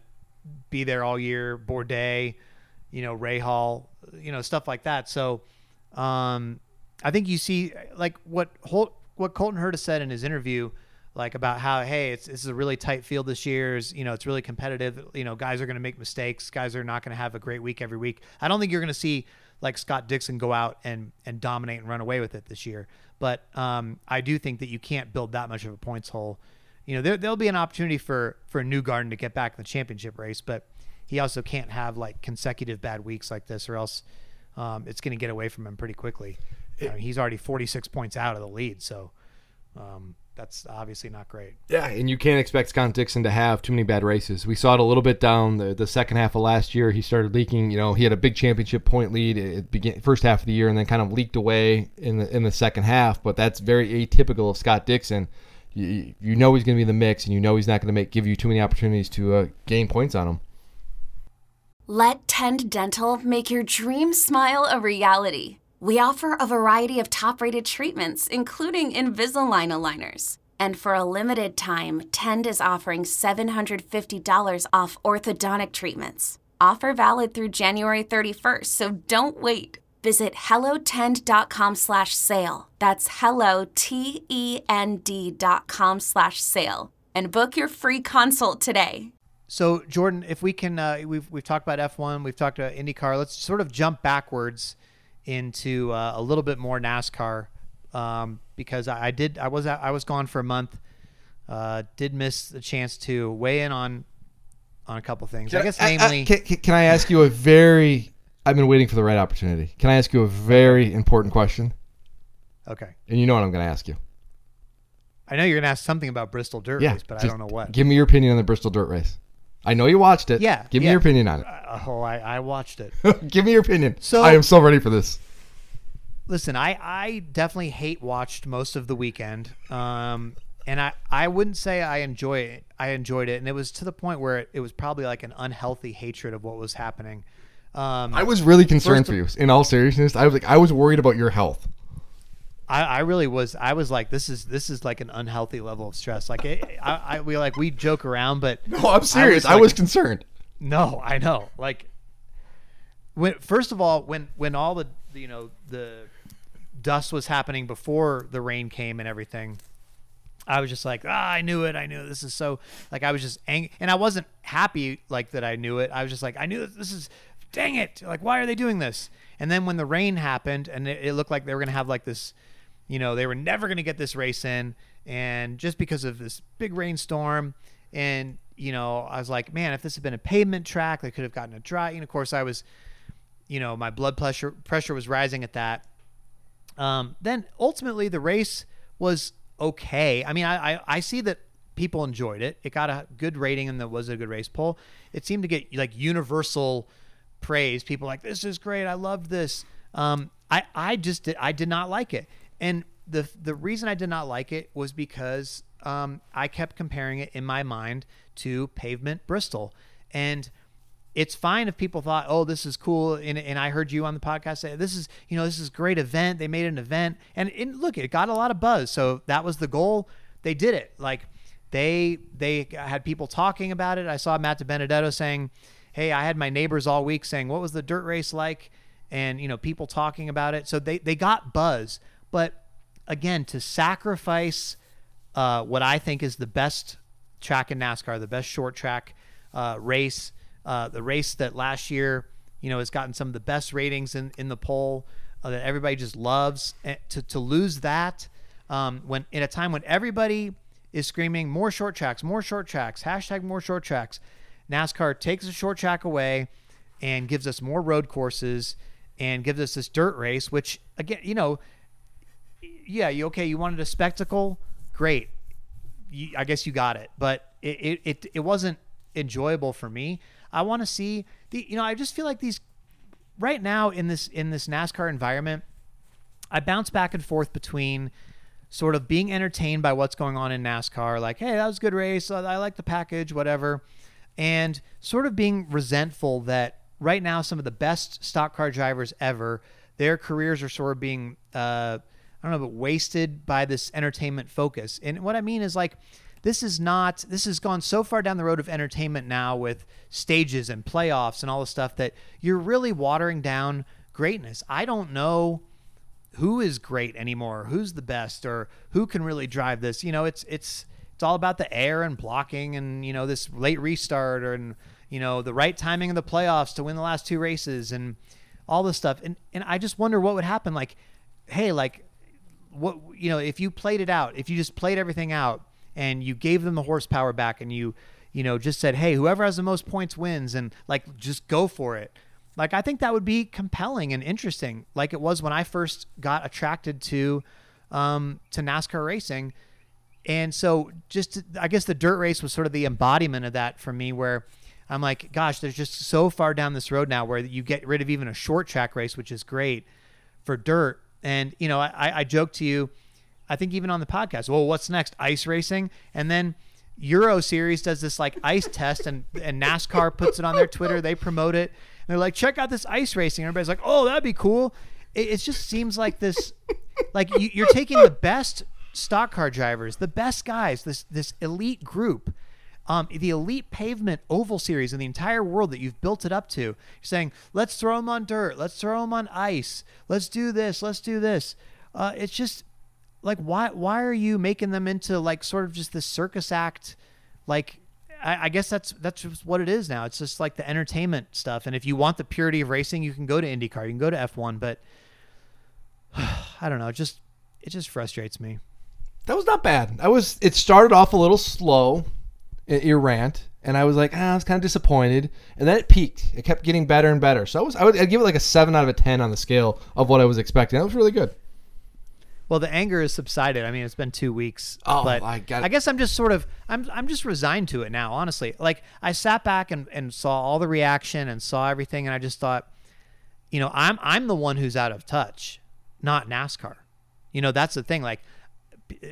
be there all year? Bourdais, you know, Rahal, you know, stuff like that. So, um, I think you see like what Holt, what Colton Herta said in his interview, like about how hey, it's this is a really tight field this year. Is you know it's really competitive. You know, guys are going to make mistakes. Guys are not going to have a great week every week. I don't think you're going to see like Scott Dixon go out and and dominate and run away with it this year. But um, I do think that you can't build that much of a points hole. You know, there, there'll be an opportunity for for Newgarden to get back in the championship race, but he also can't have like consecutive bad weeks like this, or else um, it's going to get away from him pretty quickly. I mean, he's already 46 points out of the lead, so um, that's obviously not great. Yeah, and you can't expect Scott Dixon to have too many bad races. We saw it a little bit down the, the second half of last year. He started leaking. You know, he had a big championship point lead at begin first half of the year, and then kind of leaked away in the in the second half. But that's very atypical of Scott Dixon. You, you know he's going to be in the mix, and you know he's not going to make give you too many opportunities to uh, gain points on him. Let Tend Dental make your dream smile a reality. We offer a variety of top rated treatments, including Invisalign aligners. And for a limited time, Tend is offering $750 off orthodontic treatments. Offer valid through January 31st, so don't wait. Visit hellotend.com slash sale. That's hello, T-E-N-D dot com slash sale. And book your free consult today. So Jordan, if we can, uh, we've we've talked about F1, we've talked about IndyCar. Let's sort of jump backwards into uh, a little bit more NASCAR um, because I, I, did I was I was gone for a month. Uh, did miss the chance to weigh in on on a couple things. Can I guess I, namely, can, can I ask you a very? I've been waiting for the right opportunity. Can I ask you a very important question? Okay. And you know what I'm going to ask you. I know you're going to ask something about Bristol Dirt yeah, Race, but I don't know what. Give me your opinion on the Bristol Dirt Race. I know you watched it. Yeah. Give yeah. me your opinion on it. Uh, oh, I, I watched it. Give me your opinion. So I am so ready for this. Listen, I, I definitely hate watched most of the weekend. Um, and I, I wouldn't say I enjoy it. I enjoyed it, and it was to the point where it, it was probably like an unhealthy hatred of what was happening. Um, I was really concerned for you. In all seriousness, I was like, I was worried about your health. I, I really was. I was like, this is this is like an unhealthy level of stress. Like, it, I, I we like we joke around, but no, I'm serious. I was, like, I was concerned. No, I know. Like, when first of all, when when all the you know the dust was happening before the rain came and everything, I was just like, ah, I knew it. I knew it. this is so like I was just angry, and I wasn't happy like that. I knew it. I was just like, I knew this is, dang it. Like, why are they doing this? And then when the rain happened, and it, it looked like they were gonna have like this you know, they were never going to get this race in. And just because of this big rainstorm, and, you know, I was like, man, if this had been a pavement track, they could have gotten a dry. And of course, I was, you know, my blood pressure pressure was rising at that. Um, then ultimately, the race was okay. I mean, I, I, I see that people enjoyed it. It got a good rating and there was a good race poll. It seemed to get like universal praise. People like this is great. I love this. Um, I I just did, I did not like it. And the the reason I did not like it was because um, I kept comparing it in my mind to Pavement Bristol, and it's fine if people thought, "Oh, this is cool," and, and I heard you on the podcast say, "This is you know this is great event." They made an event, and, and look, it got a lot of buzz. So that was the goal. They did it. Like they they had people talking about it. I saw Matt DiBenedetto saying, "Hey, I had my neighbors all week saying, what was the dirt race like?" And you know people talking about it. So they they got buzz. But again, to sacrifice uh, what I think is the best track in NASCAR, the best short track uh, race, uh, the race that last year, you know, has gotten some of the best ratings in, in the poll uh, that everybody just loves. And to, to lose that um, when in a time when everybody is screaming more short tracks, more short tracks, hashtag more short tracks, NASCAR takes a short track away and gives us more road courses and gives us this dirt race, which again, you know, yeah, you okay? You wanted a spectacle, great. You, I guess you got it, but it, it it it wasn't enjoyable for me. I want to see the you know I just feel like these right now in this in this NASCAR environment, I bounce back and forth between sort of being entertained by what's going on in NASCAR, like hey that was a good race, I like the package, whatever, and sort of being resentful that right now some of the best stock car drivers ever, their careers are sort of being uh, I don't know, but wasted by this entertainment focus. And what I mean is like, this is not, this has gone so far down the road of entertainment now with stages and playoffs and all the stuff that you're really watering down greatness. I don't know who is great anymore, who's the best, or who can really drive this. You know, it's it's it's all about the air and blocking, and you know this late restart, or and you know the right timing of the playoffs to win the last two races, and all this stuff. And and I just wonder what would happen. Like, hey, like what you know if you played it out, if you just played everything out, and you gave them the horsepower back, and you you know just said, hey, whoever has the most points wins, and like just go for it like I think that would be compelling and interesting, like it was when I first got attracted to um, to NASCAR racing. And so, just I guess the dirt race was sort of the embodiment of that for me, where I'm like, gosh, there's just so far down this road now where you get rid of even a short track race, which is great for dirt. And you know, I, I joke to you, I think even on the podcast, well, what's next? Ice racing, and then Euro Series does this like ice test, and and NASCAR puts it on their Twitter. They promote it they're like, check out this ice racing. Everybody's like, oh, that'd be cool. It, it just seems like this, like you, you're taking the best stock car drivers, the best guys, this this elite group, um, the elite pavement oval series in the entire world that you've built it up to. You're saying, let's throw them on dirt, let's throw them on ice, let's do this, let's do this. Uh, it's just like why why are you making them into like sort of just this circus act, like I, I, guess that's that's just what it is now. It's just like the entertainment stuff. And if you want the purity of racing, you can go to IndyCar, you can go to F1. But I don't know. It just it just frustrates me. That was not bad. I was. It started off a little slow, your rant, and I was like, ah, I was kind of disappointed. And then it peaked. It kept getting better and better. So I was. I would I'd give it like a seven out of a ten on the scale of what I was expecting. That was really good. Well, the anger has subsided. I mean, it's been two weeks. Oh, but I. I guess I'm just sort of I'm I'm just resigned to it now. Honestly, like I sat back and, and saw all the reaction and saw everything, and I just thought, you know, I'm I'm the one who's out of touch, not NASCAR. You know, that's the thing. Like,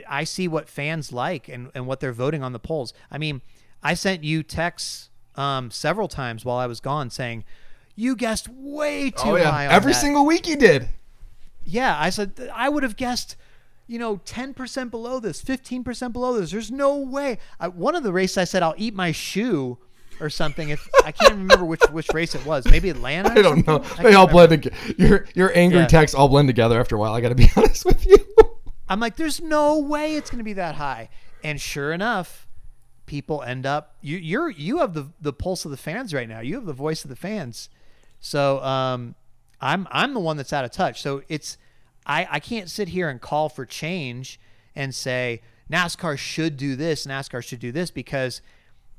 I see what fans like and and what they're voting on the polls. I mean, I sent you texts um, several times while I was gone saying, you guessed way too oh, yeah. high. Every that. single week you did yeah, I said I would have guessed, you know, ten percent below this, fifteen percent below this. There's no way. I, one of the races I said I'll eat my shoe or something. If I can't remember which which race it was, maybe Atlanta. I don't know. I they all blend together. Your your angry yeah. texts all blend together after a while. I got to be honest with you. I'm like, there's no way it's going to be that high, and sure enough, people end up. You you're you have the the pulse of the fans right now. You have the voice of the fans. So um, I'm I'm the one that's out of touch. So it's I I can't sit here and call for change and say NASCAR should do this, NASCAR should do this because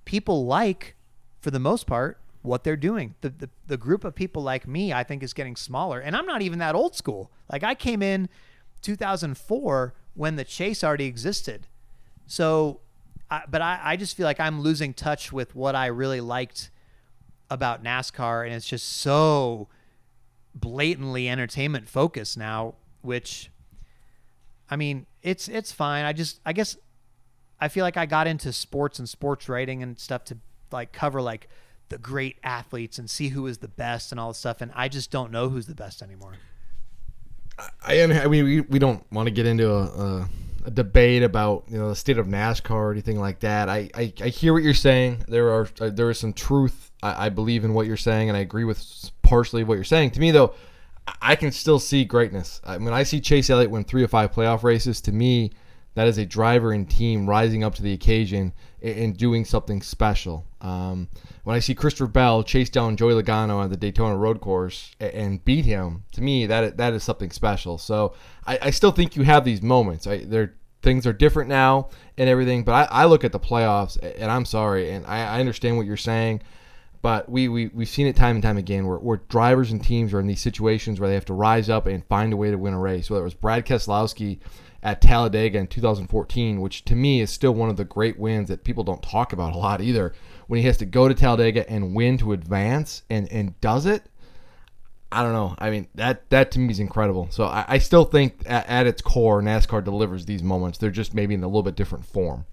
people like for the most part what they're doing. The, the the group of people like me, I think, is getting smaller. And I'm not even that old school. Like I came in 2004 when the chase already existed. So, I, but I, I just feel like I'm losing touch with what I really liked about NASCAR, and it's just so blatantly entertainment focused now, which I mean, it's it's fine. I just I guess I feel like I got into sports and sports writing and stuff to like cover like the great athletes and see who is the best and all this stuff and I just don't know who's the best anymore. I, I mean we, we don't want to get into a, a, a, debate about you know the state of NASCAR or anything like that. I, I, I hear what you're saying. There are uh, there is some truth I, I believe in what you're saying, and I agree with partially what you're saying. To me, though, I can still see greatness. I mean, I see Chase Elliott win three or five playoff races. To me, that is a driver and team rising up to the occasion and doing something special. Um, when I see Christopher Bell chase down Joey Logano on the Daytona Road Course and beat him, to me that that is something special. So I, I still think you have these moments. I, they're things are different now and everything, but I, I look at the playoffs and I'm sorry, and I, I understand what you're saying. But we, we, we've seen it time and time again where, where drivers and teams are in these situations where they have to rise up and find a way to win a race. Whether it was Brad Keselowski at Talladega in 2014, which to me is still one of the great wins that people don't talk about a lot either. When he has to go to Talladega and win to advance and, and does it, I don't know. I mean, that that to me is incredible. So I, I still think at, at, its core, NASCAR delivers these moments. They're just maybe in a little bit different form.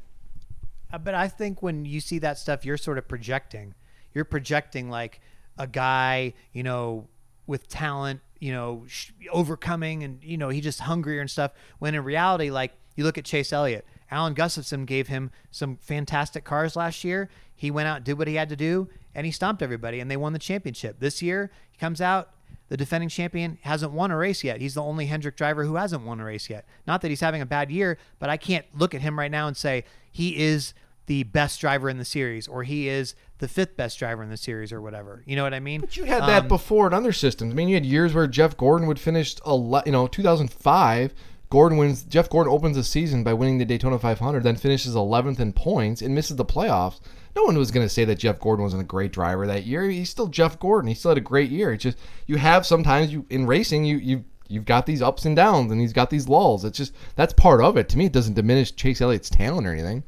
Uh, but I think when you see that stuff, you're sort of projecting you're projecting like a guy, you know, with talent, you know, overcoming and, you know, he just hungrier and stuff. When in reality, like you look at Chase Elliott, Alan Gustafson gave him some fantastic cars last year. He went out, did what he had to do, and he stomped everybody, and they won the championship. This year, he comes out, the defending champion, hasn't won a race yet. He's the only Hendrick driver who hasn't won a race yet. Not that he's having a bad year, but I can't look at him right now and say he is the best driver in the series or he is the fifth best driver in the series or whatever. You know what I mean? But you had that Um, before in other systems. I mean, you had years where Jeff Gordon would finish, ele- you know, 2005. Gordon wins. Jeff Gordon opens the season by winning the Daytona 500, then finishes 11th in points and misses the playoffs. No one was going to say that Jeff Gordon wasn't a great driver that year. He's still Jeff Gordon. He still had a great year. It's just you have sometimes you in racing you you you've got these ups and downs and he's got these lulls. It's just that's part of it. To me, it doesn't diminish Chase Elliott's talent or anything.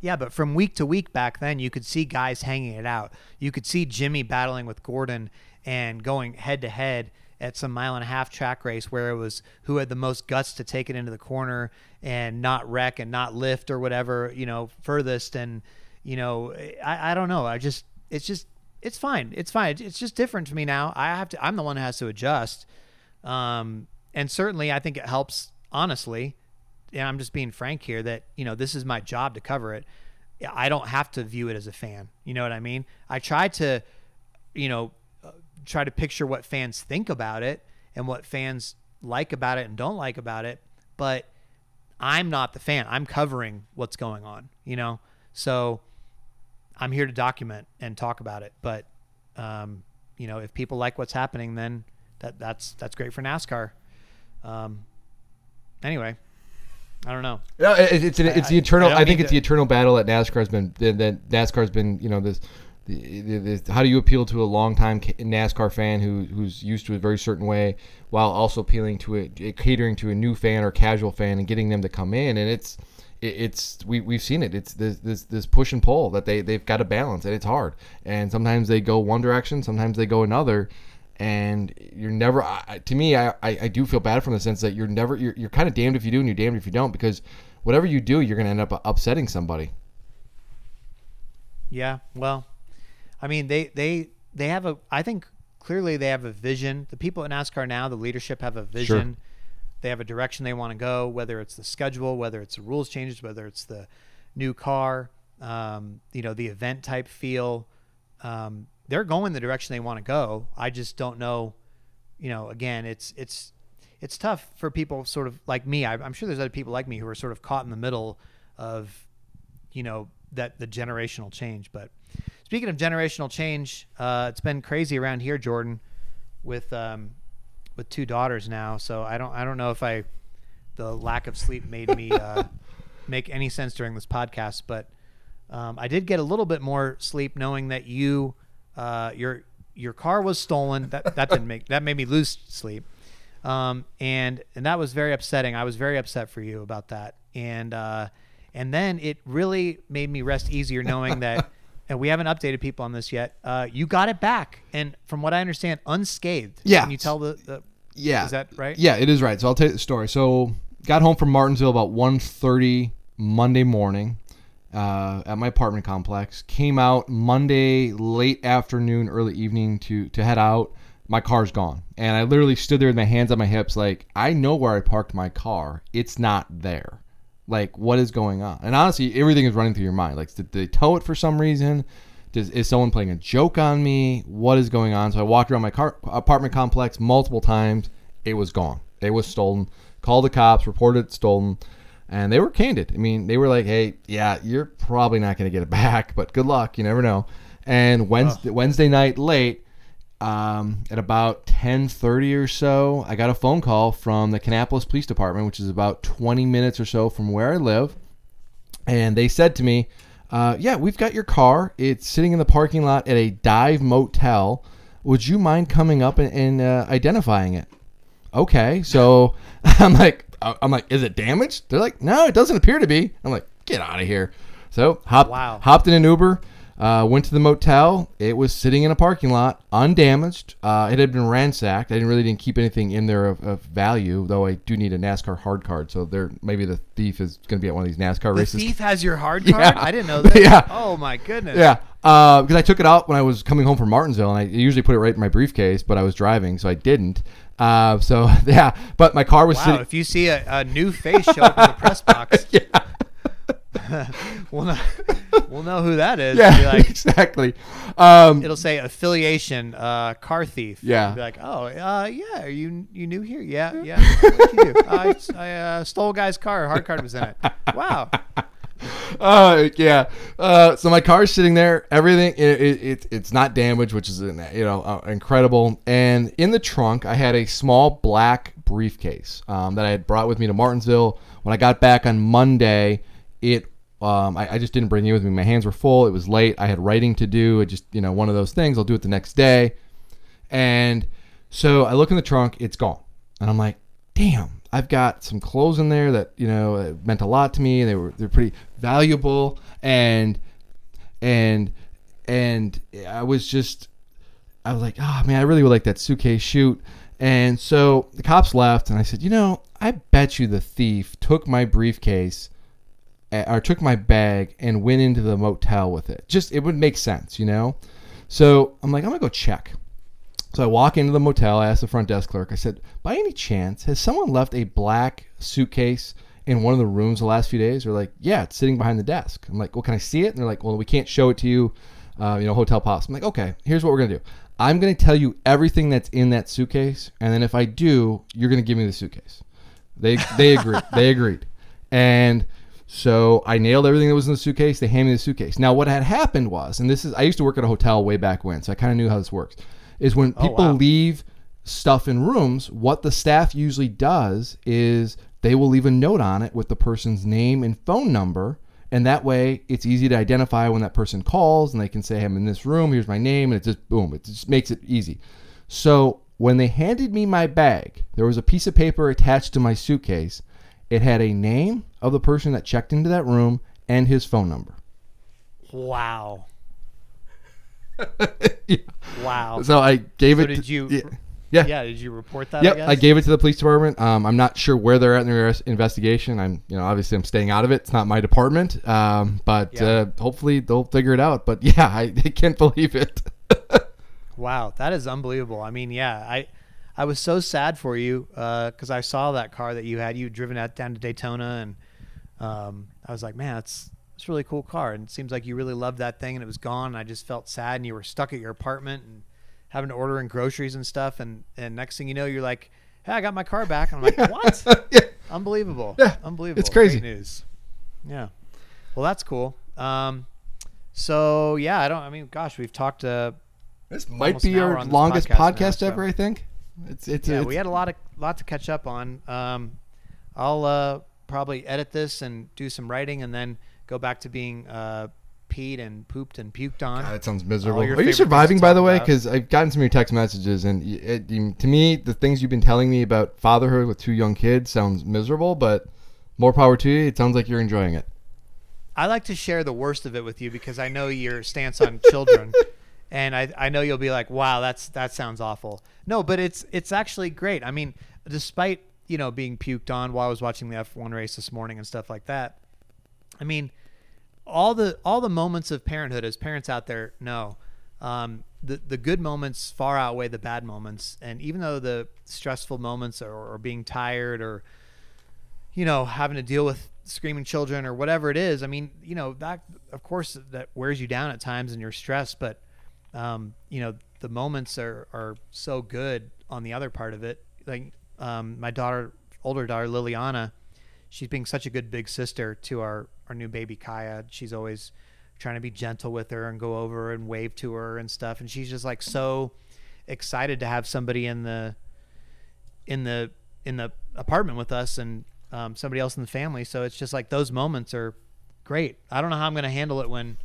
Yeah, but from week to week back then, you could see guys hanging it out. You could see Jimmie battling with Gordon and going head to head at some mile and a half track race where it was who had the most guts to take it into the corner and not wreck and not lift or whatever, you know, furthest. And, you know, I, I don't know. I just, it's just, it's fine. It's fine. It's just different to me now. I have to, I'm the one who has to adjust. Um, and certainly I think it helps, honestly, and I'm just being frank here that you know this is my job to cover it. I don't have to view it as a fan. You know what I mean? I try to, you know, uh, try to picture what fans think about it and what fans like about it and don't like about it. But I'm not the fan. I'm covering what's going on. You know, so I'm here to document and talk about it. But um, you know, if people like what's happening, then that that's that's great for NASCAR. Um, anyway, I don't know. Yeah, it- it's an, it's the eternal. I I, think it's to- the eternal battle that NASCAR's been. That that NASCAR's been. You know this. The, the, the, how do you appeal to a longtime ca- NASCAR fan who who's used to a very certain way, while also appealing to a eh, catering to a new fan or casual fan and getting them to come in? And it's it, it's we we've seen it. It's this this this push and pull that they they've got to balance, and it's hard. And sometimes they go one direction, sometimes they go another. And you're never. I, to me, I, I do feel bad from the sense that you're never. You're, you're kind of damned if you do and you're damned if you don't because whatever you do, you're going to end up upsetting somebody. Yeah, well, I mean, they they they have a. I think clearly they have a vision. The people at NASCAR now, the leadership have a vision. They have a direction they want to go. Whether it's the schedule, whether it's the rules changes, whether it's the new car, um, you know, the event type feel. Um, they're going the direction they want to go. I just don't know. You know, again, it's it's it's tough for people sort of like me. I, I'm sure there's other people like me who are sort of caught in the middle of you know that the generational change. But speaking of generational change, uh, it's been crazy around here, Jordan, with um, with two daughters now. So I don't I don't know if I the lack of sleep made me uh, make any sense during this podcast, but um, I did get a little bit more sleep knowing that you uh, your your car was stolen. That that didn't make that made me lose sleep. Um, and and that was very upsetting. I was very upset for you about that. And uh, and then it really made me rest easier knowing that. And we haven't updated people on this yet. Uh, you got it back, and from what I understand, unscathed. Yeah. Can you tell the, the Yeah. Is that right? Yeah, it is right. So I'll tell you the story. So got home from Martinsville about 1.30 Monday morning uh, at my apartment complex. Came out Monday late afternoon, early evening to to head out. My car's gone, and I literally stood there with my hands on my hips, like I know where I parked my car. It's not there. Like what is going on? And honestly, everything is running through your mind. Like did they tow it for some reason? Does, is someone playing a joke on me? What is going on? So I walked around my car, apartment complex multiple times. It was gone. It was stolen. Called the cops, reported it stolen, and they were candid. I mean, they were like, "Hey, yeah, you're probably not going to get it back, but good luck. You never know." And Wednesday, Wednesday night late, um, at about 10:30 or so, I got a phone call from the Kannapolis Police Department, which is about 20 minutes or so from where I live and they said to me, uh, "Yeah, we've got your car. It's sitting in the parking lot at a dive motel. Would you mind coming up and, and uh, identifying it?" Okay, so I'm like, I'm like, is it damaged? They're like, no, it doesn't appear to be. I'm like, get out of here. So hop, Wow. hopped in an Uber, uh, went to the motel. It was sitting in a parking lot, undamaged. Uh, it had been ransacked. I didn't really didn't keep anything in there of, of value, though I do need a NASCAR hard card. So there, maybe the thief is going to be at one of these NASCAR The races. thief has your hard Yeah. card. I didn't know that. Yeah. Oh my goodness. Yeah, because I took it out when I was coming home from Martinsville, and I usually put it right in my briefcase, but I was driving, so I didn't. Uh, so yeah, but my car was Wow. sitting. If you see a, a new face show up in the press box, yeah. we'll know, we'll know who that is. yeah, Be like, exactly. Um, it'll say affiliation, uh, car thief. Yeah. Be like, oh, uh, yeah, are you you new here? Yeah, yeah. What'd you do? I, I uh, stole a guy's car. Hard card was in it. Wow. uh, yeah. Uh, so my car's sitting there. Everything it, it, it it's not damaged, which is you know uh, incredible. And in the trunk, I had a small black briefcase um, that I had brought with me to Martinsville. When I got back on Monday, it um, I, I just didn't bring it with me. My hands were full. It was late. I had writing to do. It just you know one of those things. I'll do it the next day. And so I look in the trunk. It's gone. And I'm like, damn. I've got some clothes in there that you know meant a lot to me. They were they're pretty valuable, and and and I was just I was like, oh man, I really would like that suitcase shoot. And so the cops left, and I said, you know, I bet you the thief took my briefcase uh, or took my bag and went into the motel with it. Just it would make sense, you know. So I'm like, I'm gonna go check. So I walk into the motel. I ask the front desk clerk. I said, by any chance, has someone left a black suitcase in one of the rooms the last few days? They're like, yeah, it's sitting behind the desk. I'm like, well, can I see it? And they're like, well, we can't show it to you. Uh, you know, hotel policy. I'm like, okay, here's what we're gonna do. I'm gonna tell you everything that's in that suitcase, and then if I do, you're gonna give me the suitcase. They they agreed. they agreed, and so I nailed everything that was in the suitcase. They handed me the suitcase. Now, what had happened was, and this is, I used to work at a hotel way back when, so I kind of knew how this works. Is when oh, people wow. leave stuff in rooms, what the staff usually does is they will leave a note on it with the person's name and phone number. And that way it's easy to identify when that person calls and they can say, I'm in this room, here's my name, and it just boom, it just makes it easy. So when they handed me my bag, there was a piece of paper attached to my suitcase. It had a name of the person that checked into that room and his phone number. Wow. Yeah. Wow. So I gave So it. did to- you? Yeah. Yeah. Yeah. Did you report that? Yep, I. I, gave it to the police department. Um, I'm not sure where they're at in their investigation. I'm, you know, obviously I'm staying out of it. It's not my department. Um, but Yeah. uh, hopefully they'll figure it out. But yeah, I, I can't believe it. Wow, that is unbelievable. I mean, yeah, I I was so sad for you because I saw that car that you had. You driven that down to Daytona, and um, I was like, man, it's it's a really cool car, and it seems like you really loved that thing, and it was gone. And I just felt sad, and you were stuck at your apartment and having to order in groceries and stuff, and and next thing you know, you're like, hey, I got my car back, and I'm like, what? yeah. Unbelievable. Yeah, Unbelievable. it's crazy. Great news. Yeah. Well, that's cool. Um, so yeah, I don't. I mean, gosh, we've talked uh, This might be our longest podcast podcast, now, so- ever. I think. It's it's yeah, it's, we had a lot of lot to catch up on. Um, I'll uh, probably edit this and do some writing, and then go back to being uh, peed and pooped and puked on. God, that sounds miserable. Are you surviving, by the way? Because I've gotten some of your text messages, and y- it, to me, the things you've been telling me about fatherhood with two young kids sounds miserable. But more power to you. It sounds like you're enjoying it. I like to share the worst of it with you because I know your stance on children, and I, I know you'll be like, wow, that's that sounds awful. No, but it's it's actually great. I mean, despite you know being puked on while I was watching the F1 race this morning and stuff like that, I mean, all the all the moments of parenthood, as parents out there know, um, the the good moments far outweigh the bad moments. And even though the stressful moments or, or being tired or you know, having to deal with screaming children or whatever it is. I mean, you know, that of course that wears you down at times and you're stressed, but um, you know, the moments are are so good on the other part of it. Like um, my daughter, older daughter Liliana, she's being such a good big sister to our our new baby Kaya. She's always trying to be gentle with her and go over and wave to her and stuff and she's just like so excited to have somebody in the in the in the apartment with us and um, somebody else in the family. So it's just like those moments are great. I don't know how I'm going to handle it when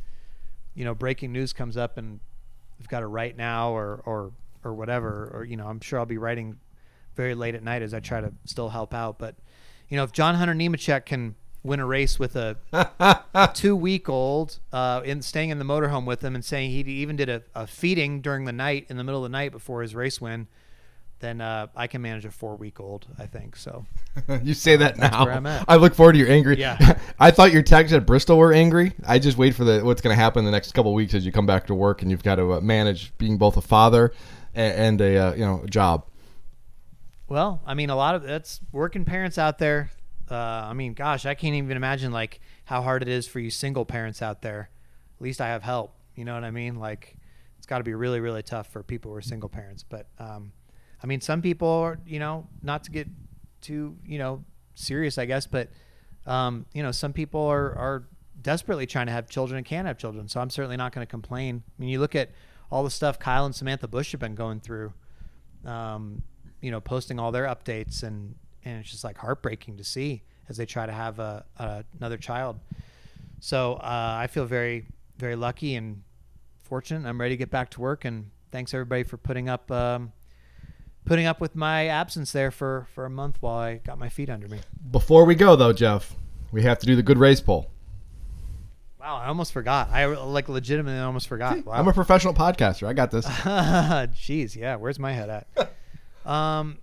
you know breaking news comes up and we've got to write now or or or whatever. Or you know, I'm sure I'll be writing very late at night as I try to still help out. But you know, if John Hunter Nemechek can win a race with a two week old uh, in staying in the motorhome with him and saying he even did a, a feeding during the night in the middle of the night before his race win then uh, I can manage a four week old, I think. So you say that now. where I'm at. I look forward to your angry. Yeah. I thought your texts at Bristol were angry. I just wait for the what's going to happen the next couple of weeks as you come back to work and you've got to uh, manage being both a father and, and a uh, you know a job. Well, I mean, a lot of that's working parents out there. Uh, I mean, gosh, I can't even imagine like how hard it is for you single parents out there. At least I have help. You know what I mean? Like, it's got to be really, really tough for people who are single parents. But, um, I mean, some people are, you know, not to get too, you know, serious, I guess, but, um, you know, some people are, are desperately trying to have children and can't have children. So I'm certainly not going to complain. I mean, you look at all the stuff Kyle and Samantha Busch have been going through, um, you know, posting all their updates and, and it's just like heartbreaking to see as they try to have a, a another child. So uh, I feel very, very lucky and fortunate. I'm ready to get back to work. And thanks everybody for putting up, um, putting up with my absence there for, for a month while I got my feet under me. Before we go though, Jeff, we have to do the good race poll. Wow, I almost forgot. I like legitimately almost forgot. Wow. I'm a professional podcaster. I got this. Jeez, yeah. Where's my head at? um,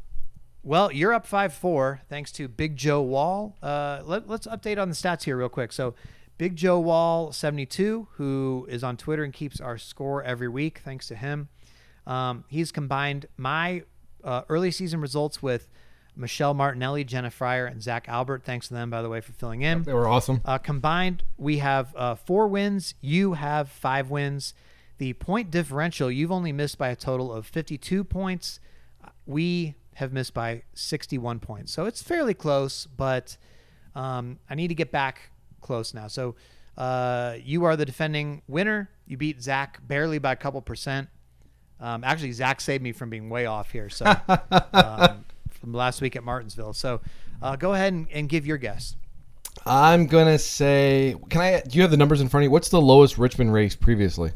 well, you're up five four thanks to Big Joe Wall. Uh, let, let's update on the stats here real quick. So, Big Joe Wall 72, who is on Twitter and keeps our score every week. Thanks to him, um, he's combined my uh, early season results with Michelle Martinelli, Jenna Fryer, and Zack Albert. Thanks to them, by the way, for filling in. They were awesome. Uh, combined, we have uh, four wins. You have five wins. The point differential, you've only missed by a total of 52 points. We have missed by 61 points. So it's fairly close, but um, I need to get back close now. So uh, you are the defending winner. You beat Zack barely by a couple percent. Um, actually, Zack saved me from being way off here. So um, from last week at Martinsville. So uh, go ahead and, and give your guess. I'm gonna say, can I? Do you have the numbers in front of you? What's the lowest Richmond race previously?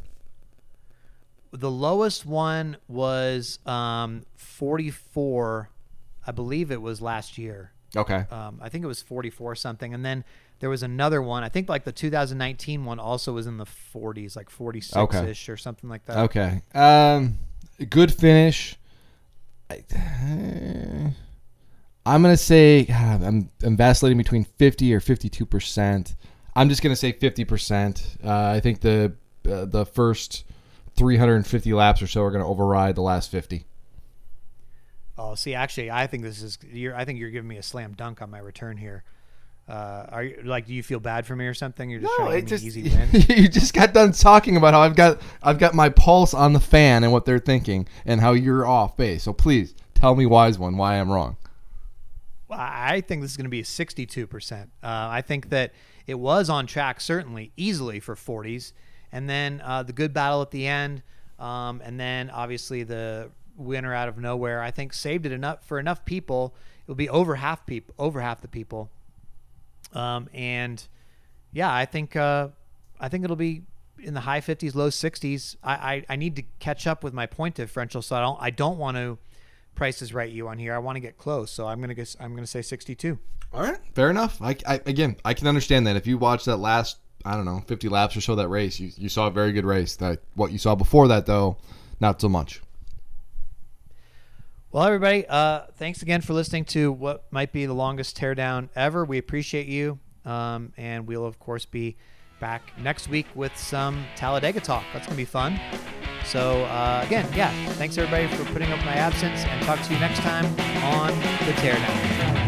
The lowest one was um, 44. I believe it was last year. Okay. Um, I think it was 44 something, and then there was another one. I think like the 2019 one also was in the 40s, like 46 Okay. ish or something like that. Okay. Um, good finish. I, I'm gonna say God, I'm I'm vacillating between 50 or 52 percent. I'm just gonna say 50 percent. Uh, I think the uh, the first 350 laps or so are gonna override the last 50. Oh, see, actually, I think this is. You're, I think you're giving me a slam dunk on my return here. Uh, are you like? Do you feel bad for me or something? You're just No, trying to just easy win. you just got done talking about how I've got I've got my pulse on the fan and what they're thinking and how you're off base. So please tell me, wise one, why I'm wrong. Well, I think this is going to be a 62%. Uh, I think that it was on track, certainly, easily for 40s. And then uh, the good battle at the end. Um, and then obviously the winner out of nowhere, I think saved it enough for enough people. It'll be over half people, over half the people. Um, and yeah, I think, uh, I think it'll be in the high 50s, low 60s. I, I, I need to catch up with my point differential. So I don't, I don't want to prices right you on here. I want to get close, so I'm gonna guess I'm gonna say 62. All right, fair enough. I, I again, I can understand that if you watch that last, I don't know, 50 laps or so that race, you, you saw a very good race. That what you saw before that though, not so much. Well, everybody, uh, thanks again for listening to what might be the longest teardown ever. We appreciate you, um, and we'll of course be back next week with some Talladega talk. That's gonna be fun. So uh, again, yeah, thanks everybody for putting up my absence, and talk to you next time on the teardown.